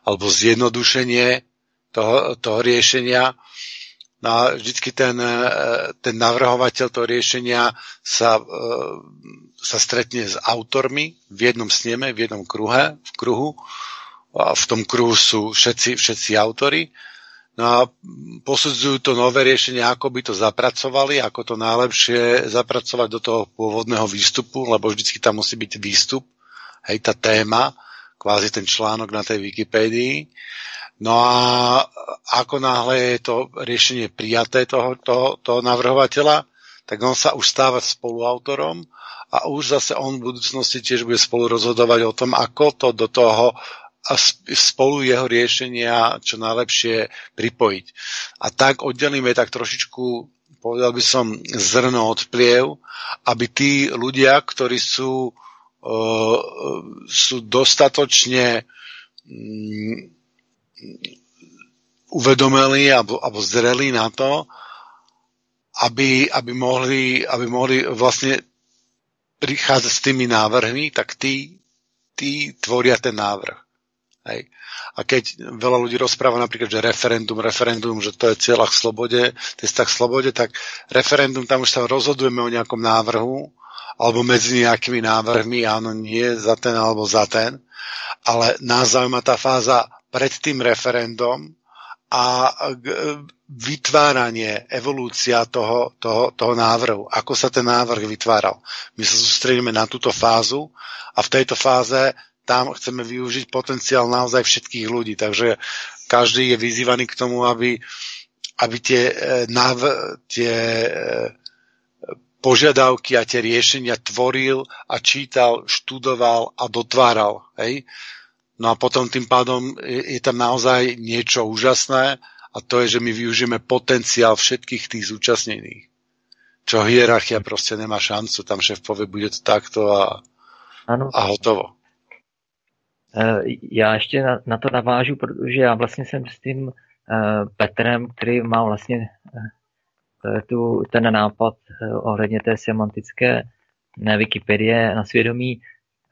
C: alebo zjednodušenie toho, toho riešenia. No a vždycky ten, ten navrhovateľ toho riešenia sa, sa stretne s autormi v jednom sneme, v jednom kruhe, v kruhu. A v tom kruhu sú všetci, všetci autory No a posudzujú to nové riešenie, ako by to zapracovali, ako to najlepšie zapracovať do toho pôvodného výstupu, lebo vždycky tam musí byť výstup, hej, tá téma, kvázi ten článok na tej Wikipédii. No a ako náhle je to riešenie prijaté toho, toho, toho navrhovateľa, tak on sa už stáva spoluautorom a už zase on v budúcnosti tiež bude spolu rozhodovať o tom, ako to do toho a spolu jeho riešenia čo najlepšie pripojiť. A tak oddelíme tak trošičku, povedal by som, zrno od pliev, aby tí ľudia, ktorí sú, uh, sú dostatočne um, uvedomili alebo, alebo zreli na to, aby, aby, mohli, aby mohli vlastne prichádzať s tými návrhmi, tak tí, tí tvoria ten návrh. Hej. A keď veľa ľudí rozpráva napríklad, že referendum, referendum, že to je cieľ k slobode, cesta k slobode, tak referendum, tam už sa rozhodujeme o nejakom návrhu, alebo medzi nejakými návrhmi, áno, nie za ten alebo za ten, ale nás zaujíma tá fáza pred tým referendum a vytváranie, evolúcia toho, toho, toho návrhu, ako sa ten návrh vytváral. My sa sústredíme na túto fázu a v tejto fáze tam chceme využiť potenciál naozaj všetkých ľudí. Takže každý je vyzývaný k tomu, aby, aby tie, e, nav, tie e, požiadavky a tie riešenia tvoril a čítal, študoval a dotváral. Hej? No a potom tým pádom je, je tam naozaj niečo úžasné a to je, že my využijeme potenciál všetkých tých zúčastnených. čo hierarchia proste nemá šancu, tam šéf povie, bude to takto a, ano. a hotovo.
B: E, já ještě na, na to navážu, protože já vlastně jsem s tím uh, Petrem, který má vlastně uh, tu, ten nápad ohledně té semantické ne, Wikipedie na svědomí.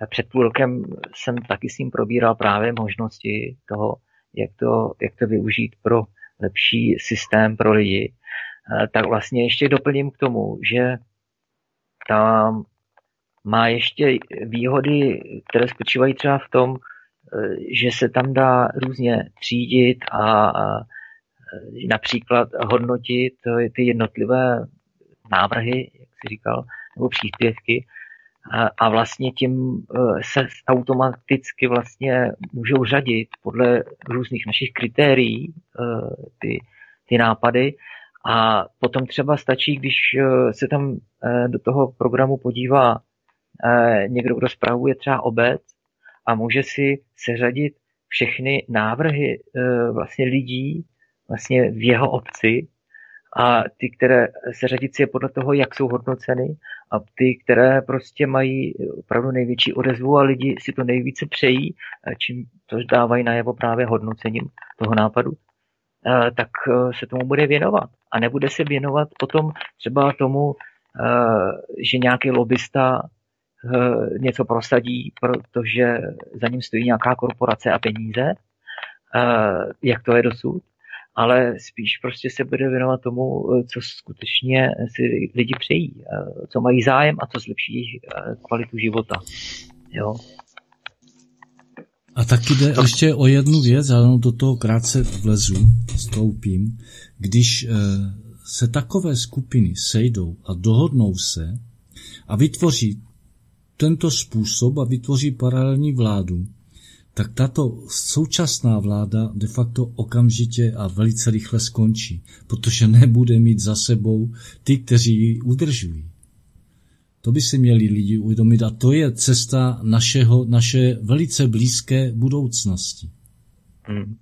B: Před půl rokem jsem taky s ním probíral právě možnosti toho, jak to, jak to využít pro lepší systém pro lidi. Tak vlastně ještě doplním k tomu, že tam má ještě výhody, které spočívají třeba v tom, že se tam dá různě třídit a, například hodnotit ty jednotlivé návrhy, jak si říkal, nebo příspěvky a, vlastně tím eh, se automaticky vlastně můžou řadit podle různých našich kritérií eh, ty, ty nápady. A potom třeba stačí, když eh, se tam do toho programu podívá někdo, kdo zpravuje třeba obec a může si seřadit všechny návrhy vlastně lidí vlastně v jeho obci a ty, které seřadit si je podle toho, jak jsou hodnoceny a ty, které prostě mají opravdu největší odezvu a lidi si to nejvíce přejí, čím to dávají najevo právě hodnocením toho nápadu, tak e, se tomu bude věnovat. A nebude se věnovat potom třeba tomu, e, že nějaký lobista e, něco prosadí, protože za ním stojí nějaká korporace a peníze, jak to je dosud, ale spíš prostě se bude věnovat tomu, eh, co skutečně si lidi přejí, eh, co mají zájem a co zlepší jejich eh, kvalitu života. Jo.
D: A taky jde to... ještě o jednu věc, ale do toho krátce vlezu, stoupím. Když se takové skupiny sejdou a dohodnou se a vytvoří tento způsob a vytvoří paralelní vládu, tak tato současná vláda de facto okamžitě a velice rychle skončí, protože nebude mít za sebou ty, kteří ji udržují. To by si měli lidi uvědomit a to je cesta našeho, naše velice blízké budoucnosti. Hmm.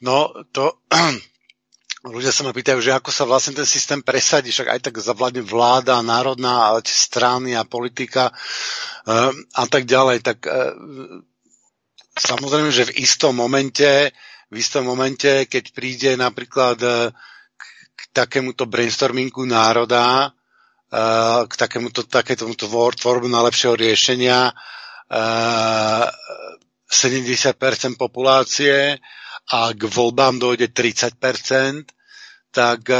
C: No to ľudia sa ma pýtajú, že ako sa vlastne ten systém presadí, však aj tak zavládne vláda, národná, ale strany a politika uh, a tak ďalej, tak uh, Samozrejme, že v istom momente, v istom momente, keď príde napríklad e, k takémuto brainstormingu národa, e, k takémuto, takémuto tvorbu najlepšieho riešenia 70% e, populácie a k voľbám dojde 30%, tak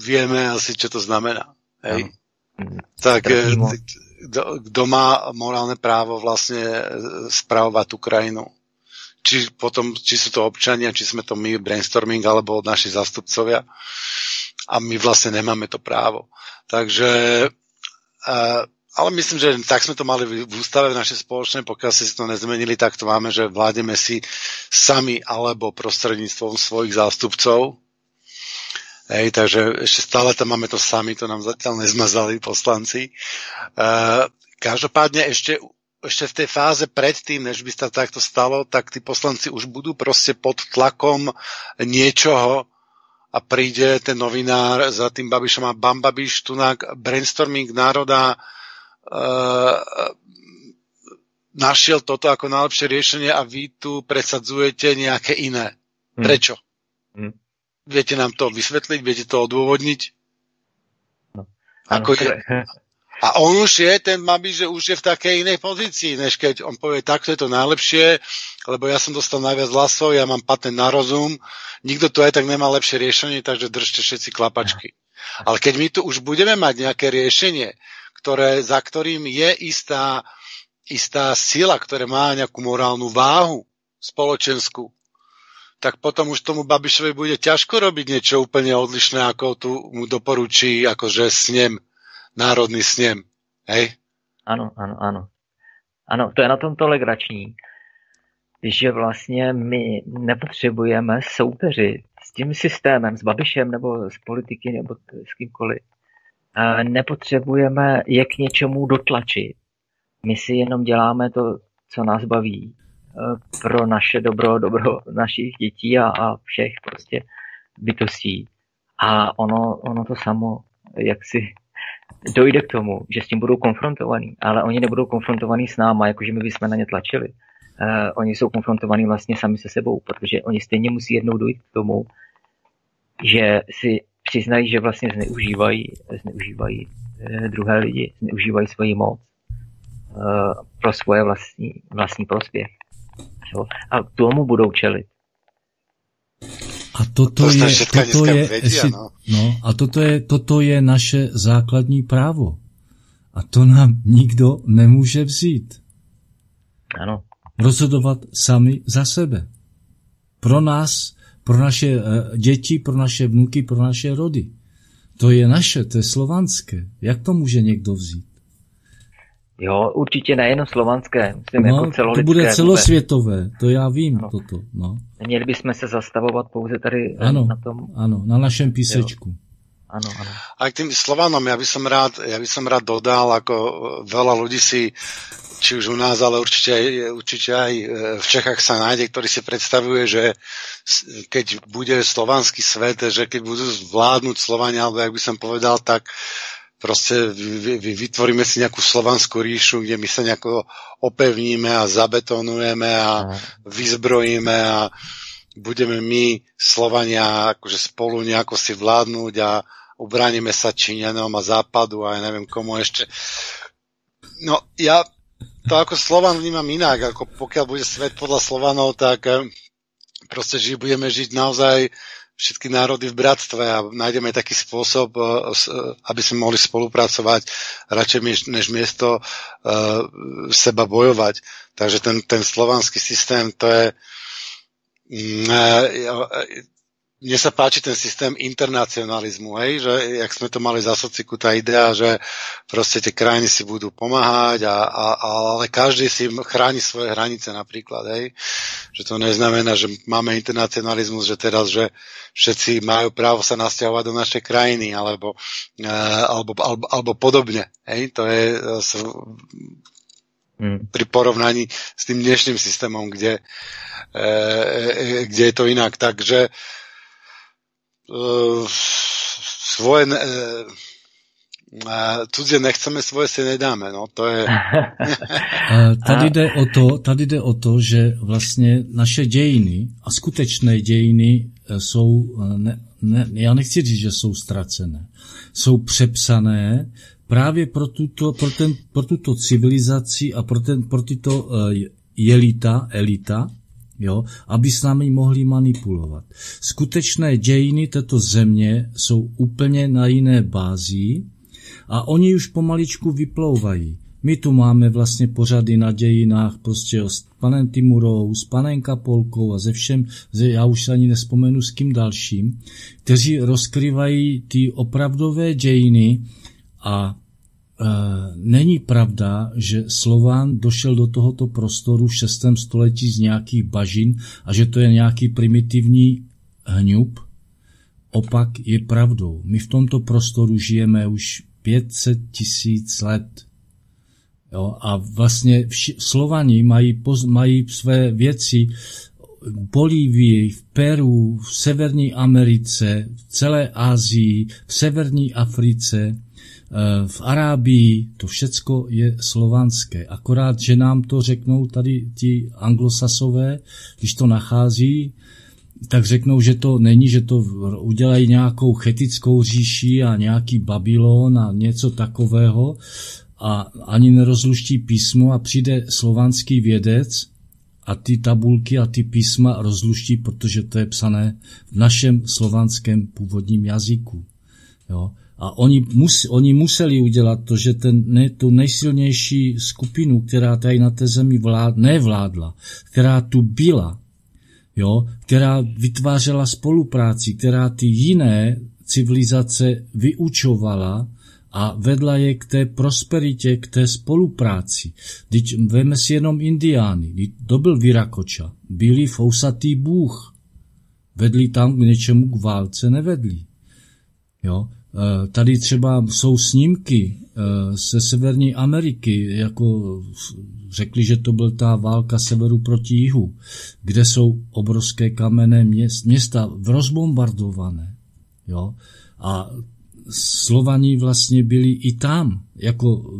C: vieme asi, čo to znamená. Hej? Tak kto má morálne právo vlastne e, spravovať tú krajinu. Či, potom, či sú to občania, či sme to my, brainstorming, alebo naši zastupcovia. A my vlastne nemáme to právo. Takže, uh, ale myslím, že tak sme to mali v ústave v našej spoločnej, pokiaľ si to nezmenili, tak to máme, že vládeme si sami alebo prostredníctvom svojich zástupcov, Hej, takže ešte stále tam máme to sami, to nám zatiaľ nezmazali poslanci. Uh, každopádne ešte, ešte v tej fáze predtým, než by sa takto stalo, tak tí poslanci už budú proste pod tlakom niečoho a príde ten novinár za tým Babišom a Bam Babiš, tunak brainstorming národa uh, našiel toto ako najlepšie riešenie a vy tu presadzujete nejaké iné. Hm. Prečo? Hmm. Viete nám to vysvetliť? Viete to odôvodniť? No. Ako je? A on už je, ten byť, že už je v takej inej pozícii, než keď on povie, takto je to najlepšie, lebo ja som dostal najviac hlasov, ja mám patent na rozum, nikto tu aj tak nemá lepšie riešenie, takže držte všetci klapačky. Ale keď my tu už budeme mať nejaké riešenie, ktoré, za ktorým je istá, istá sila, ktoré má nejakú morálnu váhu spoločenskú, tak potom už tomu Babišovi bude ťažko robiť niečo úplne odlišné, ako tu mu doporučí akože snem, národný snem. Hej?
B: Ano, ano, ano. Ano, to je na tom to legrační, že vlastně my nepotřebujeme soupeři s tím systémem, s Babišem nebo s politiky nebo s kýmkoliv. Nepotřebujeme je k něčemu dotlačit. My si jenom děláme to, co nás baví pro naše dobro, dobro našich dětí a, a všech prostě bytostí. A ono, ono to samo jak si dojde k tomu, že s tím budou konfrontovaní, ale oni nebudou konfrontovaní s náma, jakože my bychom na ně tlačili. Uh, oni jsou konfrontovaní vlastně sami se sebou, protože oni stejně musí jednou dojít k tomu, že si přiznají, že vlastně zneužívají, zneužívají uh, druhé lidi, zneužívají svoji moc uh, pro svoje vlastní, vlastní prospěch. Jo? A tomu budou čelit.
D: A toto to je, toto je, vedia, no. no, a toto je, toto je naše základní právo. A to nám nikdo nemůže vzít.
B: Ano.
D: Rozhodovat sami za sebe. Pro nás, pro naše uh, děti, pro naše vnuky, pro naše rody. To je naše, to je slovanské. Jak to může někdo vzít?
B: Jo, určitě nejen slovanské, myslím no, jako celolidské.
D: To bude celosvětové, vůbec. to já vím no. toto. No.
B: Neměli bychom se zastavovat pouze tady
D: eh, ano,
B: na tom.
D: Ano, na našem písečku. Jo.
B: Áno, áno.
C: Aj k tým Slovanom, ja by som rád, ja by som rád dodal, ako veľa ľudí si či už u nás, ale určite aj, určite aj eh, v Čechách sa nájde, ktorý si predstavuje, že keď bude slovanský svet, že keď budú vládnuť Slovania, alebo jak by som povedal, tak proste vy, vy, vytvoríme si nejakú slovanskú ríšu, kde my sa nejako opevníme a zabetonujeme a vyzbrojíme a budeme my, Slovania, akože spolu nejako si vládnuť a ubránime sa Číňanom a Západu a ja neviem komu ešte. No ja to ako Slovan vnímam inak, ako pokiaľ bude svet podľa Slovanov, tak eh, proste že budeme žiť naozaj všetky národy v bratstve a nájdeme taký spôsob, eh, aby sme mohli spolupracovať radšej než miesto uh, seba bojovať. Takže ten, ten slovanský systém, to je uh, mne sa páči ten systém internacionalizmu, hej, že jak sme to mali za sociku, tá idea, že proste tie krajiny si budú pomáhať, a, a, ale každý si chráni svoje hranice napríklad, hej, že to neznamená, že máme internacionalizmus, že teraz, že všetci majú právo sa nasťahovať do našej krajiny, alebo, uh, alebo, alebo, alebo podobne, hej, to je hmm. pri porovnaní s tým dnešným systémom, kde, uh, kde je to inak, takže svoje uh, cudzie nechceme, svoje si nedáme, no to je...
D: tady, jde o to, tady jde o to, že vlastně naše dějiny a skutečné dějiny e, jsou, ne, ne, já nechci říct, že jsou ztracené, jsou přepsané právě pro tuto, pro ten, pro tuto civilizaci a pro, ten, pro tyto uh, jelita, elita, jo, aby s námi mohli manipulovat. Skutečné dějiny této země jsou úplně na jiné bázi a oni už pomaličku vyplouvají. My tu máme vlastně pořady na dějinách prostě s panem Timurou, s panem Kapolkou a ze všem, já už ani nespomenu s kým dalším, kteří rozkryvají ty opravdové dějiny a není pravda, že Slován došel do tohoto prostoru v 6. století z nějakých bažin a že to je nějaký primitivní hňub. Opak je pravdou. My v tomto prostoru žijeme už 500 tisíc let. Jo, a vlastně Slovani mají, poz, mají své věci v Bolívii, v Peru, v Severní Americe, v celé Asii, v Severní Africe, v Arábii to všecko je slovanské. Akorát, že nám to řeknou tady ti anglosasové, když to nachází, tak řeknou, že to není, že to udělají nějakou chetickou říši a nějaký Babylon a něco takového a ani nerozluští písmo a přijde slovanský vědec a ty tabulky a ty písma rozluští, protože to je psané v našem slovanském původním jazyku. Jo? A oni, mus, oni museli udělat to, že ten, ne, tu nejsilnější skupinu, která tady na té zemi vlád, nevládla, která tu byla, jo, která vytvářela spolupráci, která ty jiné civilizace vyučovala a vedla je k té prosperitě, k té spolupráci. Teď veme si jenom indiány, to byl Virakoča, byli fousatý bůh. Vedli tam k něčemu k válce, nevedli. Jo? Eh, tady třeba jsou snímky ze eh, Severní Ameriky, jako řekli, že to byl ta válka severu proti jihu, kde jsou obrovské kamenné města rozbombardované. Jo? A Slovaní vlastně byli i tam, jako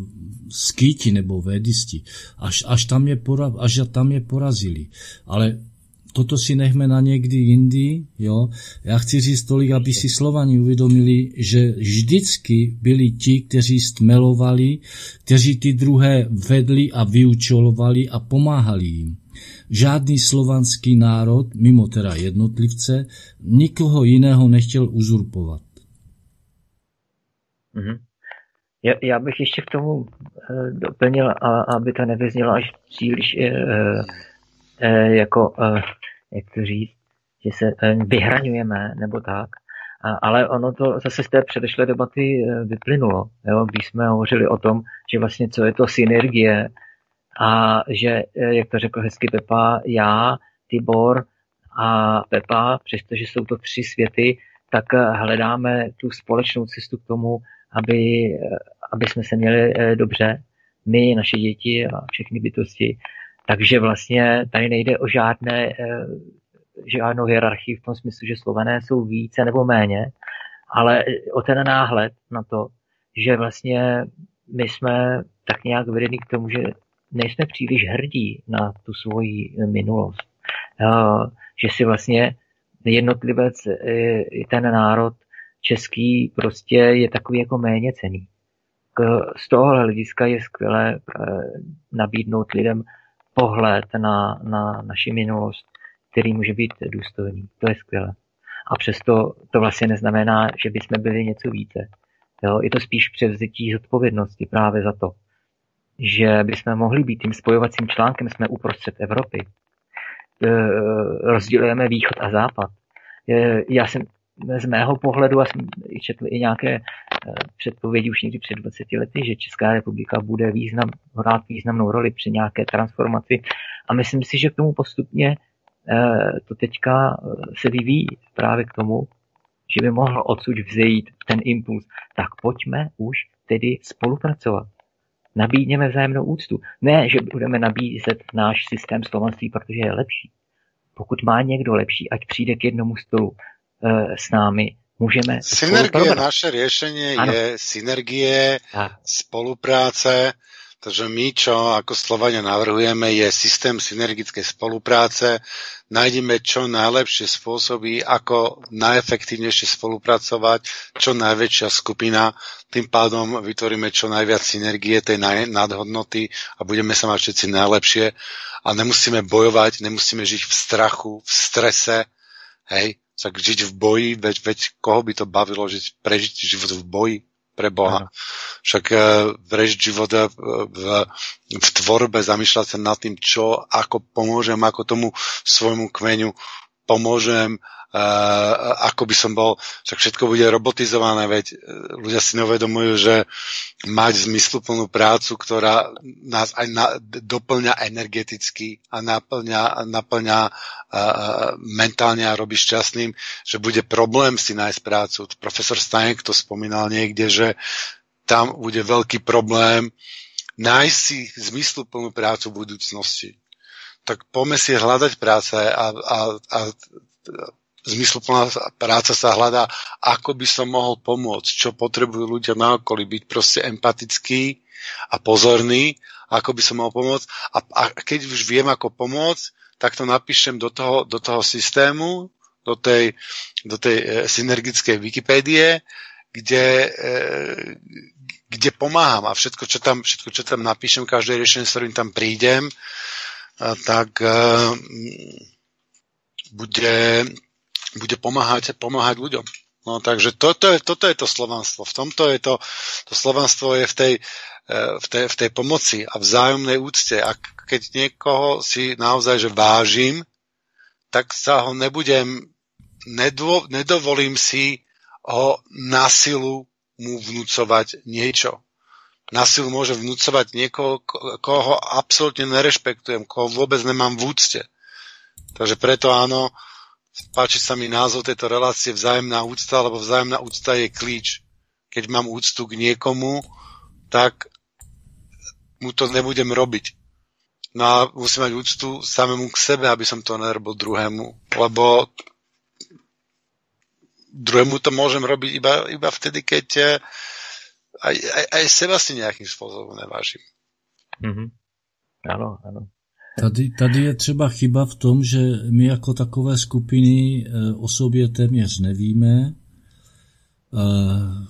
D: skýti nebo védisti, až, až, tam je pora, až tam je porazili. Ale toto si nechme na někdy jindy, jo. Já chci říct tolik, aby si Slovani uvědomili, že vždycky byli ti, kteří stmelovali, kteří ty druhé vedli a vyučovali a pomáhali jim. Žádný slovanský národ, mimo teda jednotlivce, nikoho jiného nechtěl uzurpovat.
B: Mm-hmm. Já, já bych ještě k tomu e, doplnil, a, aby to nevyznělo až příliš e, jako, e, jak to říct, že se e, vyhraňujeme nebo tak, ale ono to zase z té předešlé debaty e, vyplynulo, jo, když jsme hovořili o tom, že vlastně co je to synergie a že, e, jak to řekl hezky Pepa, já, Tibor a Pepa, přestože jsou to tři světy, tak hledáme tu společnou cestu k tomu, aby, aby jsme se měli dobře, my, naše děti a všechny bytosti. Takže vlastně tady nejde o žádné, eh, žádnou hierarchii v tom smyslu, že slované jsou více nebo méně, ale o ten náhled na to, že vlastně my jsme tak nějak vedení k tomu, že nejsme příliš hrdí na tu svoji minulost. Eh, že si vlastně jednotlivec, i ten národ český prostě je takový jako méně cený. Z tohohle hlediska je skvělé eh, nabídnout lidem pohled na, na naši minulost, který může být důstojný. To je skvělé. A přesto to vlastně neznamená, že bychom byli něco více. Jo, je to spíš převzetí zodpovědnosti právě za to, že bychom mohli být tím spojovacím článkem, jsme uprostřed Evropy. E, rozdělujeme východ a západ. E, já jsem z mého pohledu, a jsem četl i nějaké eh, předpovědi už někdy před 20 lety, že Česká republika bude význam, hrát významnou roli při nějaké transformaci. A myslím si, že k tomu postupně eh, to teďka eh, se vyvíjí právě k tomu, že by mohl odsud vzejít ten impuls. Tak pojďme už tedy spolupracovat. Nabídněme vzájemnou úctu. Ne, že budeme nabízet náš systém slovanství, protože je lepší. Pokud má někdo lepší, ať přijde k jednomu stolu s námi můžeme...
C: Synergie, naše riešenie ano. je synergie, tak. spolupráce, Takže my, čo ako Slovania navrhujeme, je systém synergickej spolupráce. Nájdeme čo najlepšie spôsoby, ako najefektívnejšie spolupracovať, čo najväčšia skupina. Tým pádom vytvoríme čo najviac synergie tej nadhodnoty a budeme sa mať všetci najlepšie. A nemusíme bojovať, nemusíme žiť v strachu, v strese, hej, tak žiť v boji, veď, veď koho by to bavilo žiť, prežiť život v boji pre Boha. Však uh, prežiť život uh, v, v tvorbe, zamýšľať sa nad tým, čo, ako pomôžem, ako tomu svojmu kmeňu pomôžem, ako by som bol, však všetko bude robotizované, veď e, ľudia si neuvedomujú, že mať zmysluplnú prácu, ktorá nás aj na, doplňa energeticky a naplňa, naplňa a, mentálne a robí šťastným, že bude problém si nájsť prácu. Profesor Stanek to spomínal niekde, že tam bude veľký problém nájsť si zmysluplnú prácu v budúcnosti tak poďme si hľadať práce a, a, a zmysluplná práca sa hľadá, ako by som mohol pomôcť, čo potrebujú ľudia na okolí, byť proste empatický a pozorný, ako by som mohol pomôcť. A, a keď už viem, ako pomôcť, tak to napíšem do toho, do toho systému, do tej, do tej e, synergickej Wikipédie, kde, e, kde pomáham a všetko, čo tam, všetko, čo tam napíšem, každé riešenie, s ktorým tam prídem, tak e, bude, bude pomáhať, pomáhať ľuďom. No, takže toto je, toto je to slovanstvo. V tomto je to, to slovanstvo je v tej, e, v tej, v tej pomoci a vzájomnej úcte. A keď niekoho si naozaj že vážim, tak sa ho nebudem, nedvo, nedovolím si ho na silu mu vnúcovať niečo. Na silu môže vnúcovať niekoho, koho absolútne nerešpektujem, koho vôbec nemám v úcte. Takže preto áno, páči sa mi názov tejto relácie vzájemná úcta, lebo vzájemná úcta je klíč. Keď mám úctu k niekomu, tak mu to nebudem robiť. No a musím mať úctu samému k sebe, aby som to nerobil druhému. Lebo druhému to môžem robiť iba, iba vtedy, keď aj, aj, aj seba si nejakým spôsobom nevážim.
B: Mm-hmm. Ano, ano.
D: Tady, tady je třeba chyba v tom, že my jako takové skupiny eh, o sobě téměř nevíme. Uh,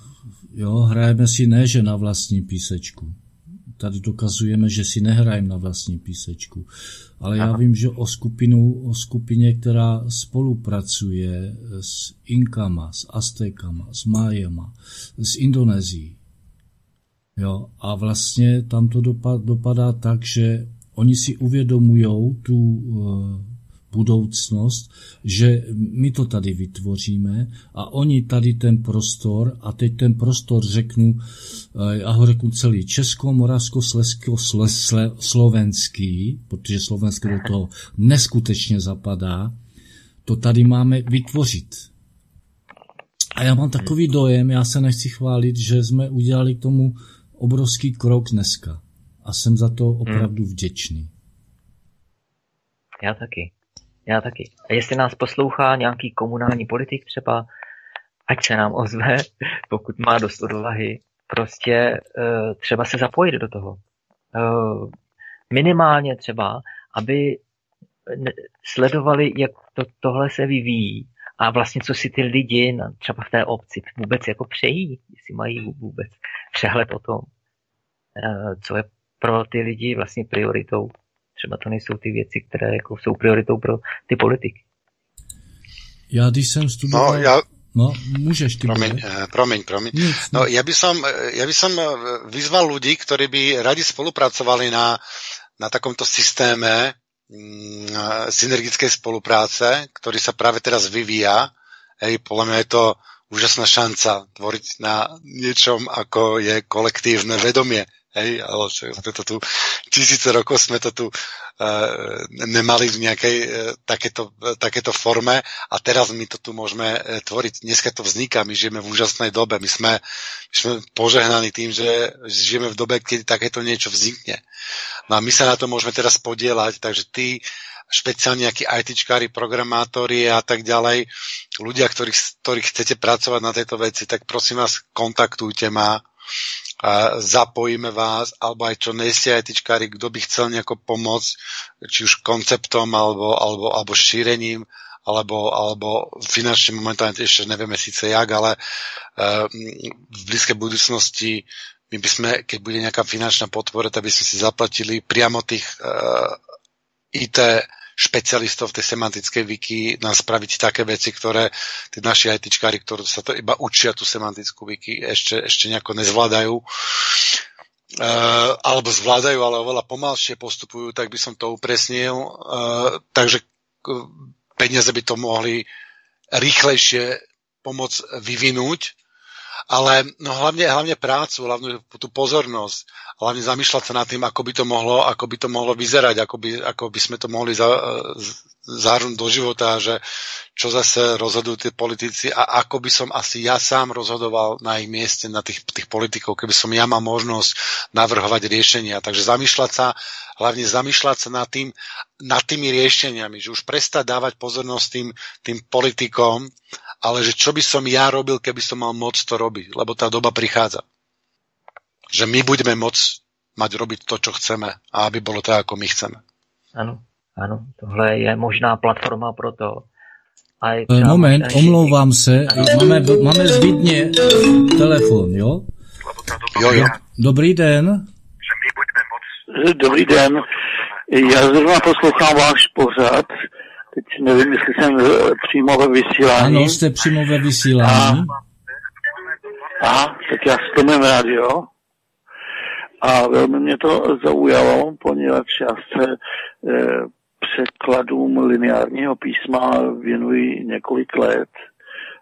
D: jo, hrajeme si ne, že na vlastní písečku. Tady dokazujeme, že si nehrajeme na vlastní písečku. Ale já vím, že o, skupinu, o skupině, která spolupracuje s Inkama, s Aztekama, s Májema, s Indonézií. Jo, a vlastně tam to dopadá tak, že oni si uvědomují tu uh, budoucnost, že my to tady vytvoříme a oni tady ten prostor a teď ten prostor řeknu, uh, já ho řeknu celý Česko, Moravsko, Slesko, Sle, Slovenský, protože Slovenské do toho neskutečně zapadá, to tady máme vytvořit. A já mám takový dojem, já se nechci chválit, že jsme udělali k tomu obrovský krok dneska a jsem za to hmm. opravdu vděčný.
B: Já taky. Já taky. A jestli nás poslouchá nějaký komunální politik třeba, ať se nám ozve, pokud má dost odvahy, prostě uh, třeba se zapojit do toho. Uh, minimálně třeba, aby sledovali, jak to, tohle se vyvíjí a vlastně co si ty lidi na, třeba v té obci vůbec jako přejí, jestli mají vůbec přehled o tom, uh, co je pro ty lidi vlastně prioritou. Třeba to nejsou ty věci, které jako jsou prioritou pro ty politiky.
D: Já když jsem studoval...
C: No, já...
D: No, můžeš ty
C: promiň, uh, promiň, promiň. Nic, no, ja by, som, ja by som vyzval ľudí, ktorí by radi spolupracovali na, na takomto systéme synergickej spolupráce, ktorý sa práve teraz vyvíja. Hej, podľa mňa je to úžasná šanca tvoriť na niečom, ako je kolektívne vedomie. Hej, ale sme to tu, tisíce rokov sme to tu uh, nemali v nejakej uh, takéto, uh, takéto forme a teraz my to tu môžeme tvoriť. Dneska to vzniká, my žijeme v úžasnej dobe, my sme, my sme požehnaní tým, že žijeme v dobe, kedy takéto niečo vznikne. No a my sa na to môžeme teraz podielať, takže ty špeciálne nejakí ITčkári, programátori a tak ďalej, ľudia, ktorých, ktorých chcete pracovať na tejto veci, tak prosím vás, kontaktujte ma a zapojíme vás, alebo aj čo nejste aj tyčkári, kto by chcel nejako pomôcť, či už konceptom, alebo, alebo, alebo šírením, alebo, alebo finančne momentálne ešte nevieme síce jak, ale uh, v blízkej budúcnosti my by sme, keď bude nejaká finančná podpora, tak by sme si zaplatili priamo tých uh, IT špecialistov v tej semantickej wiki nám spraviť také veci, ktoré tí naši ITčkári, ktorí sa to iba učia tú semantickú wiki, ešte, ešte nejako nezvládajú. Uh, alebo zvládajú, ale oveľa pomalšie postupujú, tak by som to upresnil. Uh, takže peniaze by to mohli rýchlejšie pomôcť vyvinúť, ale no hlavne, hlavne prácu, hlavne tú pozornosť hlavne zamýšľať sa nad tým, ako by to mohlo, ako by to mohlo vyzerať, ako by, ako by sme to mohli za, zahrnúť do života, že čo zase rozhodujú tí politici a ako by som asi ja sám rozhodoval na ich mieste, na tých, tých politikov, keby som ja mal možnosť navrhovať riešenia. Takže zamýšľať sa, hlavne zamýšľať sa nad, tým, nad tými riešeniami, že už prestať dávať pozornosť tým, tým politikom, ale že čo by som ja robil, keby som mal moc to robiť, lebo tá doba prichádza že my budeme môcť mať robiť to, čo chceme a aby bolo tak, ako my chceme.
B: Ano, ano, tohle je možná platforma pro to.
D: Aj e, Moment, omlouvám se, máme, máme zbytně telefon, jo?
C: Jo, jo.
D: Dobrý den.
E: Dobrý den. Já zrovna poslouchám váš pořad. Teď nevím, jestli jsem přímo ve vysílání.
D: Ano, jste přímo ve vysílání.
E: A, aha, tak já si to rádio. A velmi mě to zaujalo, poněvadž já se e, překladům lineárního písma věnuji několik let.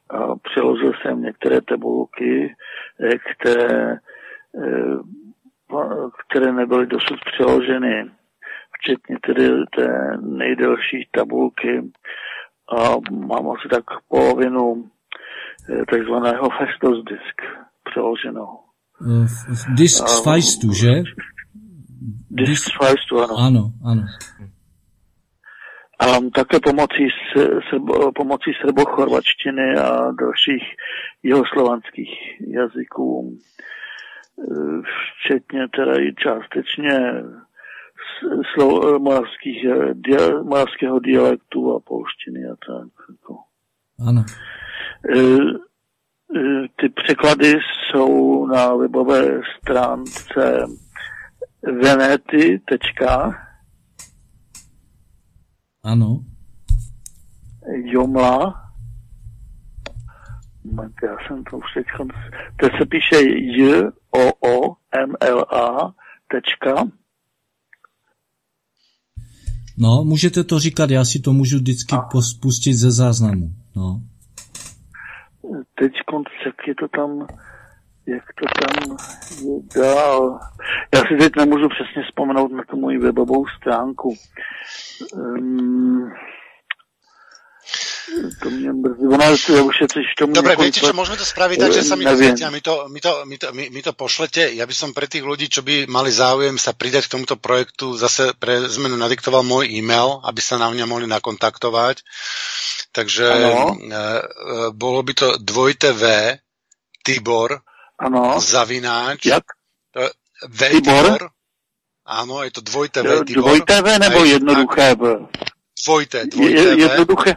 E: A přeložil jsem některé tabulky, e, které, e, které nebyly dosud přeloženy, včetně tedy té nejdelší tabulky. A mám asi tak polovinu e, takzvaného Festos disk přeloženou.
D: Disk z Feistu, že?
E: Disk z Feistu, ano.
D: Ano, ano.
E: A také pomocí, srbo, pomocí srbochorvačtiny a dalších jihoslovanských jazyků, včetně teda i částečně moravských, dia, moravského dialektu a polštiny a tak. Jako.
D: Ano.
E: E, e, ty překlady jsou na webové stránce venety.
D: Ano.
E: Jomla. Já jsem to už teď... To se píše J, O, O, M, L, A, tečka.
D: No, můžete to říkat, já si to můžu vždycky a. pustit ze záznamu. No.
E: Teď jak je to tam, jak to tam je dál. Já si teď nemůžu přesně vzpomenout na tu moji webovou stránku. Um, to mě mrzí. Ona je už je tomu
C: Dobre, viete čo, môžeme to spraviť tak, že sa mi ozvete a my to, my, to, my, to, my, my to pošlete. Ja by som pre tých ľudí, čo by mali záujem sa pridať k tomuto projektu, zase pre zmenu nadiktoval môj e-mail, aby sa na mňa mohli nakontaktovať. Takže ano. E, e, bolo by to dvojité V, Tibor,
E: ano.
C: zavináč,
E: Jak?
C: V, Tibor? Tibor. Áno, je to dvojité V,
E: Tibor. Dvojité V nebo jednoduché V?
C: Dvojité, dvojité je,
E: Jednoduché.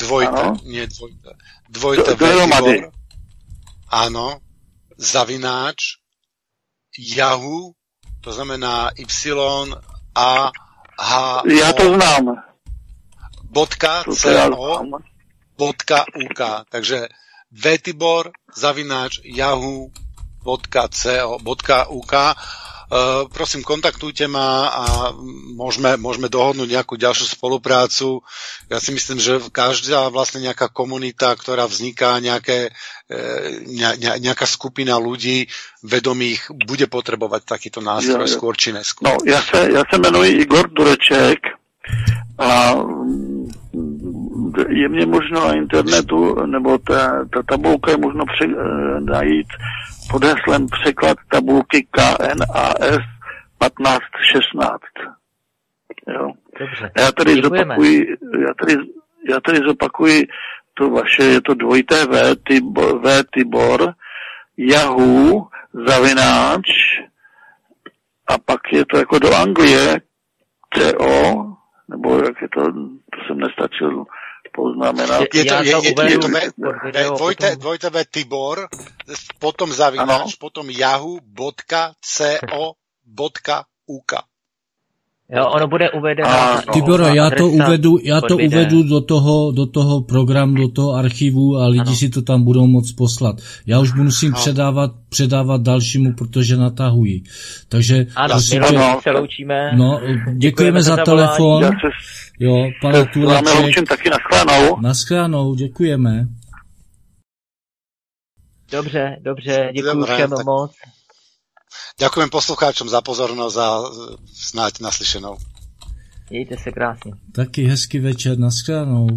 C: Dvojité, ano. nie dvojité. Dvojité Do, Tibor. Áno. Zavináč. Yahoo. To znamená Y, A, H,
E: Ja to znám
C: bodka co bodka uk. Takže vetibor zavináč yahoo.co.uk Uh, prosím, kontaktujte ma a môžeme, môžeme dohodnúť nejakú ďalšiu spoluprácu. Ja si myslím, že každá vlastne nejaká komunita, ktorá vzniká, nejaké, ne, ne, nejaká skupina ľudí vedomých bude potrebovať takýto nástroj ja, skôr či neskôr.
E: No, ja sa, ja sa menuji Igor Dureček a je mě možno na internetu, nebo ta, ta tabulka je možno pře, eh, najít pod heslem překlad tabulky KNAS 1516. Jo. Dobře. Já tady Děkujeme. zopakuji, já tady, já tady zopakuji to vaše, je to dvojité V, Tibor, v Tibor, Yahoo, zavináč, a pak je to jako do Anglie, CO, nebo jak je to, to jsem nestačil poznamenat.
C: Je to, je, je, je to dvojte, dvojte V Tibor, potom zavináč, potom yahoo.co.uk.
B: Jo, ono bude uvedeno.
D: Tibora, já to uvedu, já to uvedu do toho, do toho programu, do toho archivu a lidi ano. si to tam budou moc poslat. Já už musím předávat, předávat dalšímu, protože natahují. Takže
B: ano, prosím, ano, se loučíme.
D: No, děkujeme, děkujeme za, za telefon. Jo, pane
E: Tureček. taky naschledanou.
D: Naschledanou, děkujeme.
B: Dobře, dobře, děkuji všem moc.
C: Ďakujem poslucháčom za pozornosť a snáď naslyšenou.
B: Mějte se krásně.
D: Taky hezký večer, naschledanou.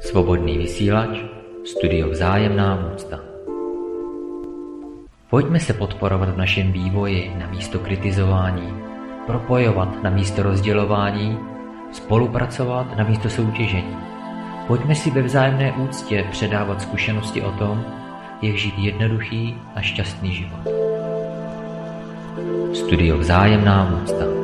A: Svobodný vysílač, studio Vzájemná úcta. Pojďme se podporovat v našem vývoji na místo kritizování, propojovat na místo rozdělování Spolupracovat na místo soutěžení. Pojďme si ve vzájemné úctě předávat zkušenosti o tom, jak žít jednoduchý a šťastný život. Studio Vzájemná úcta.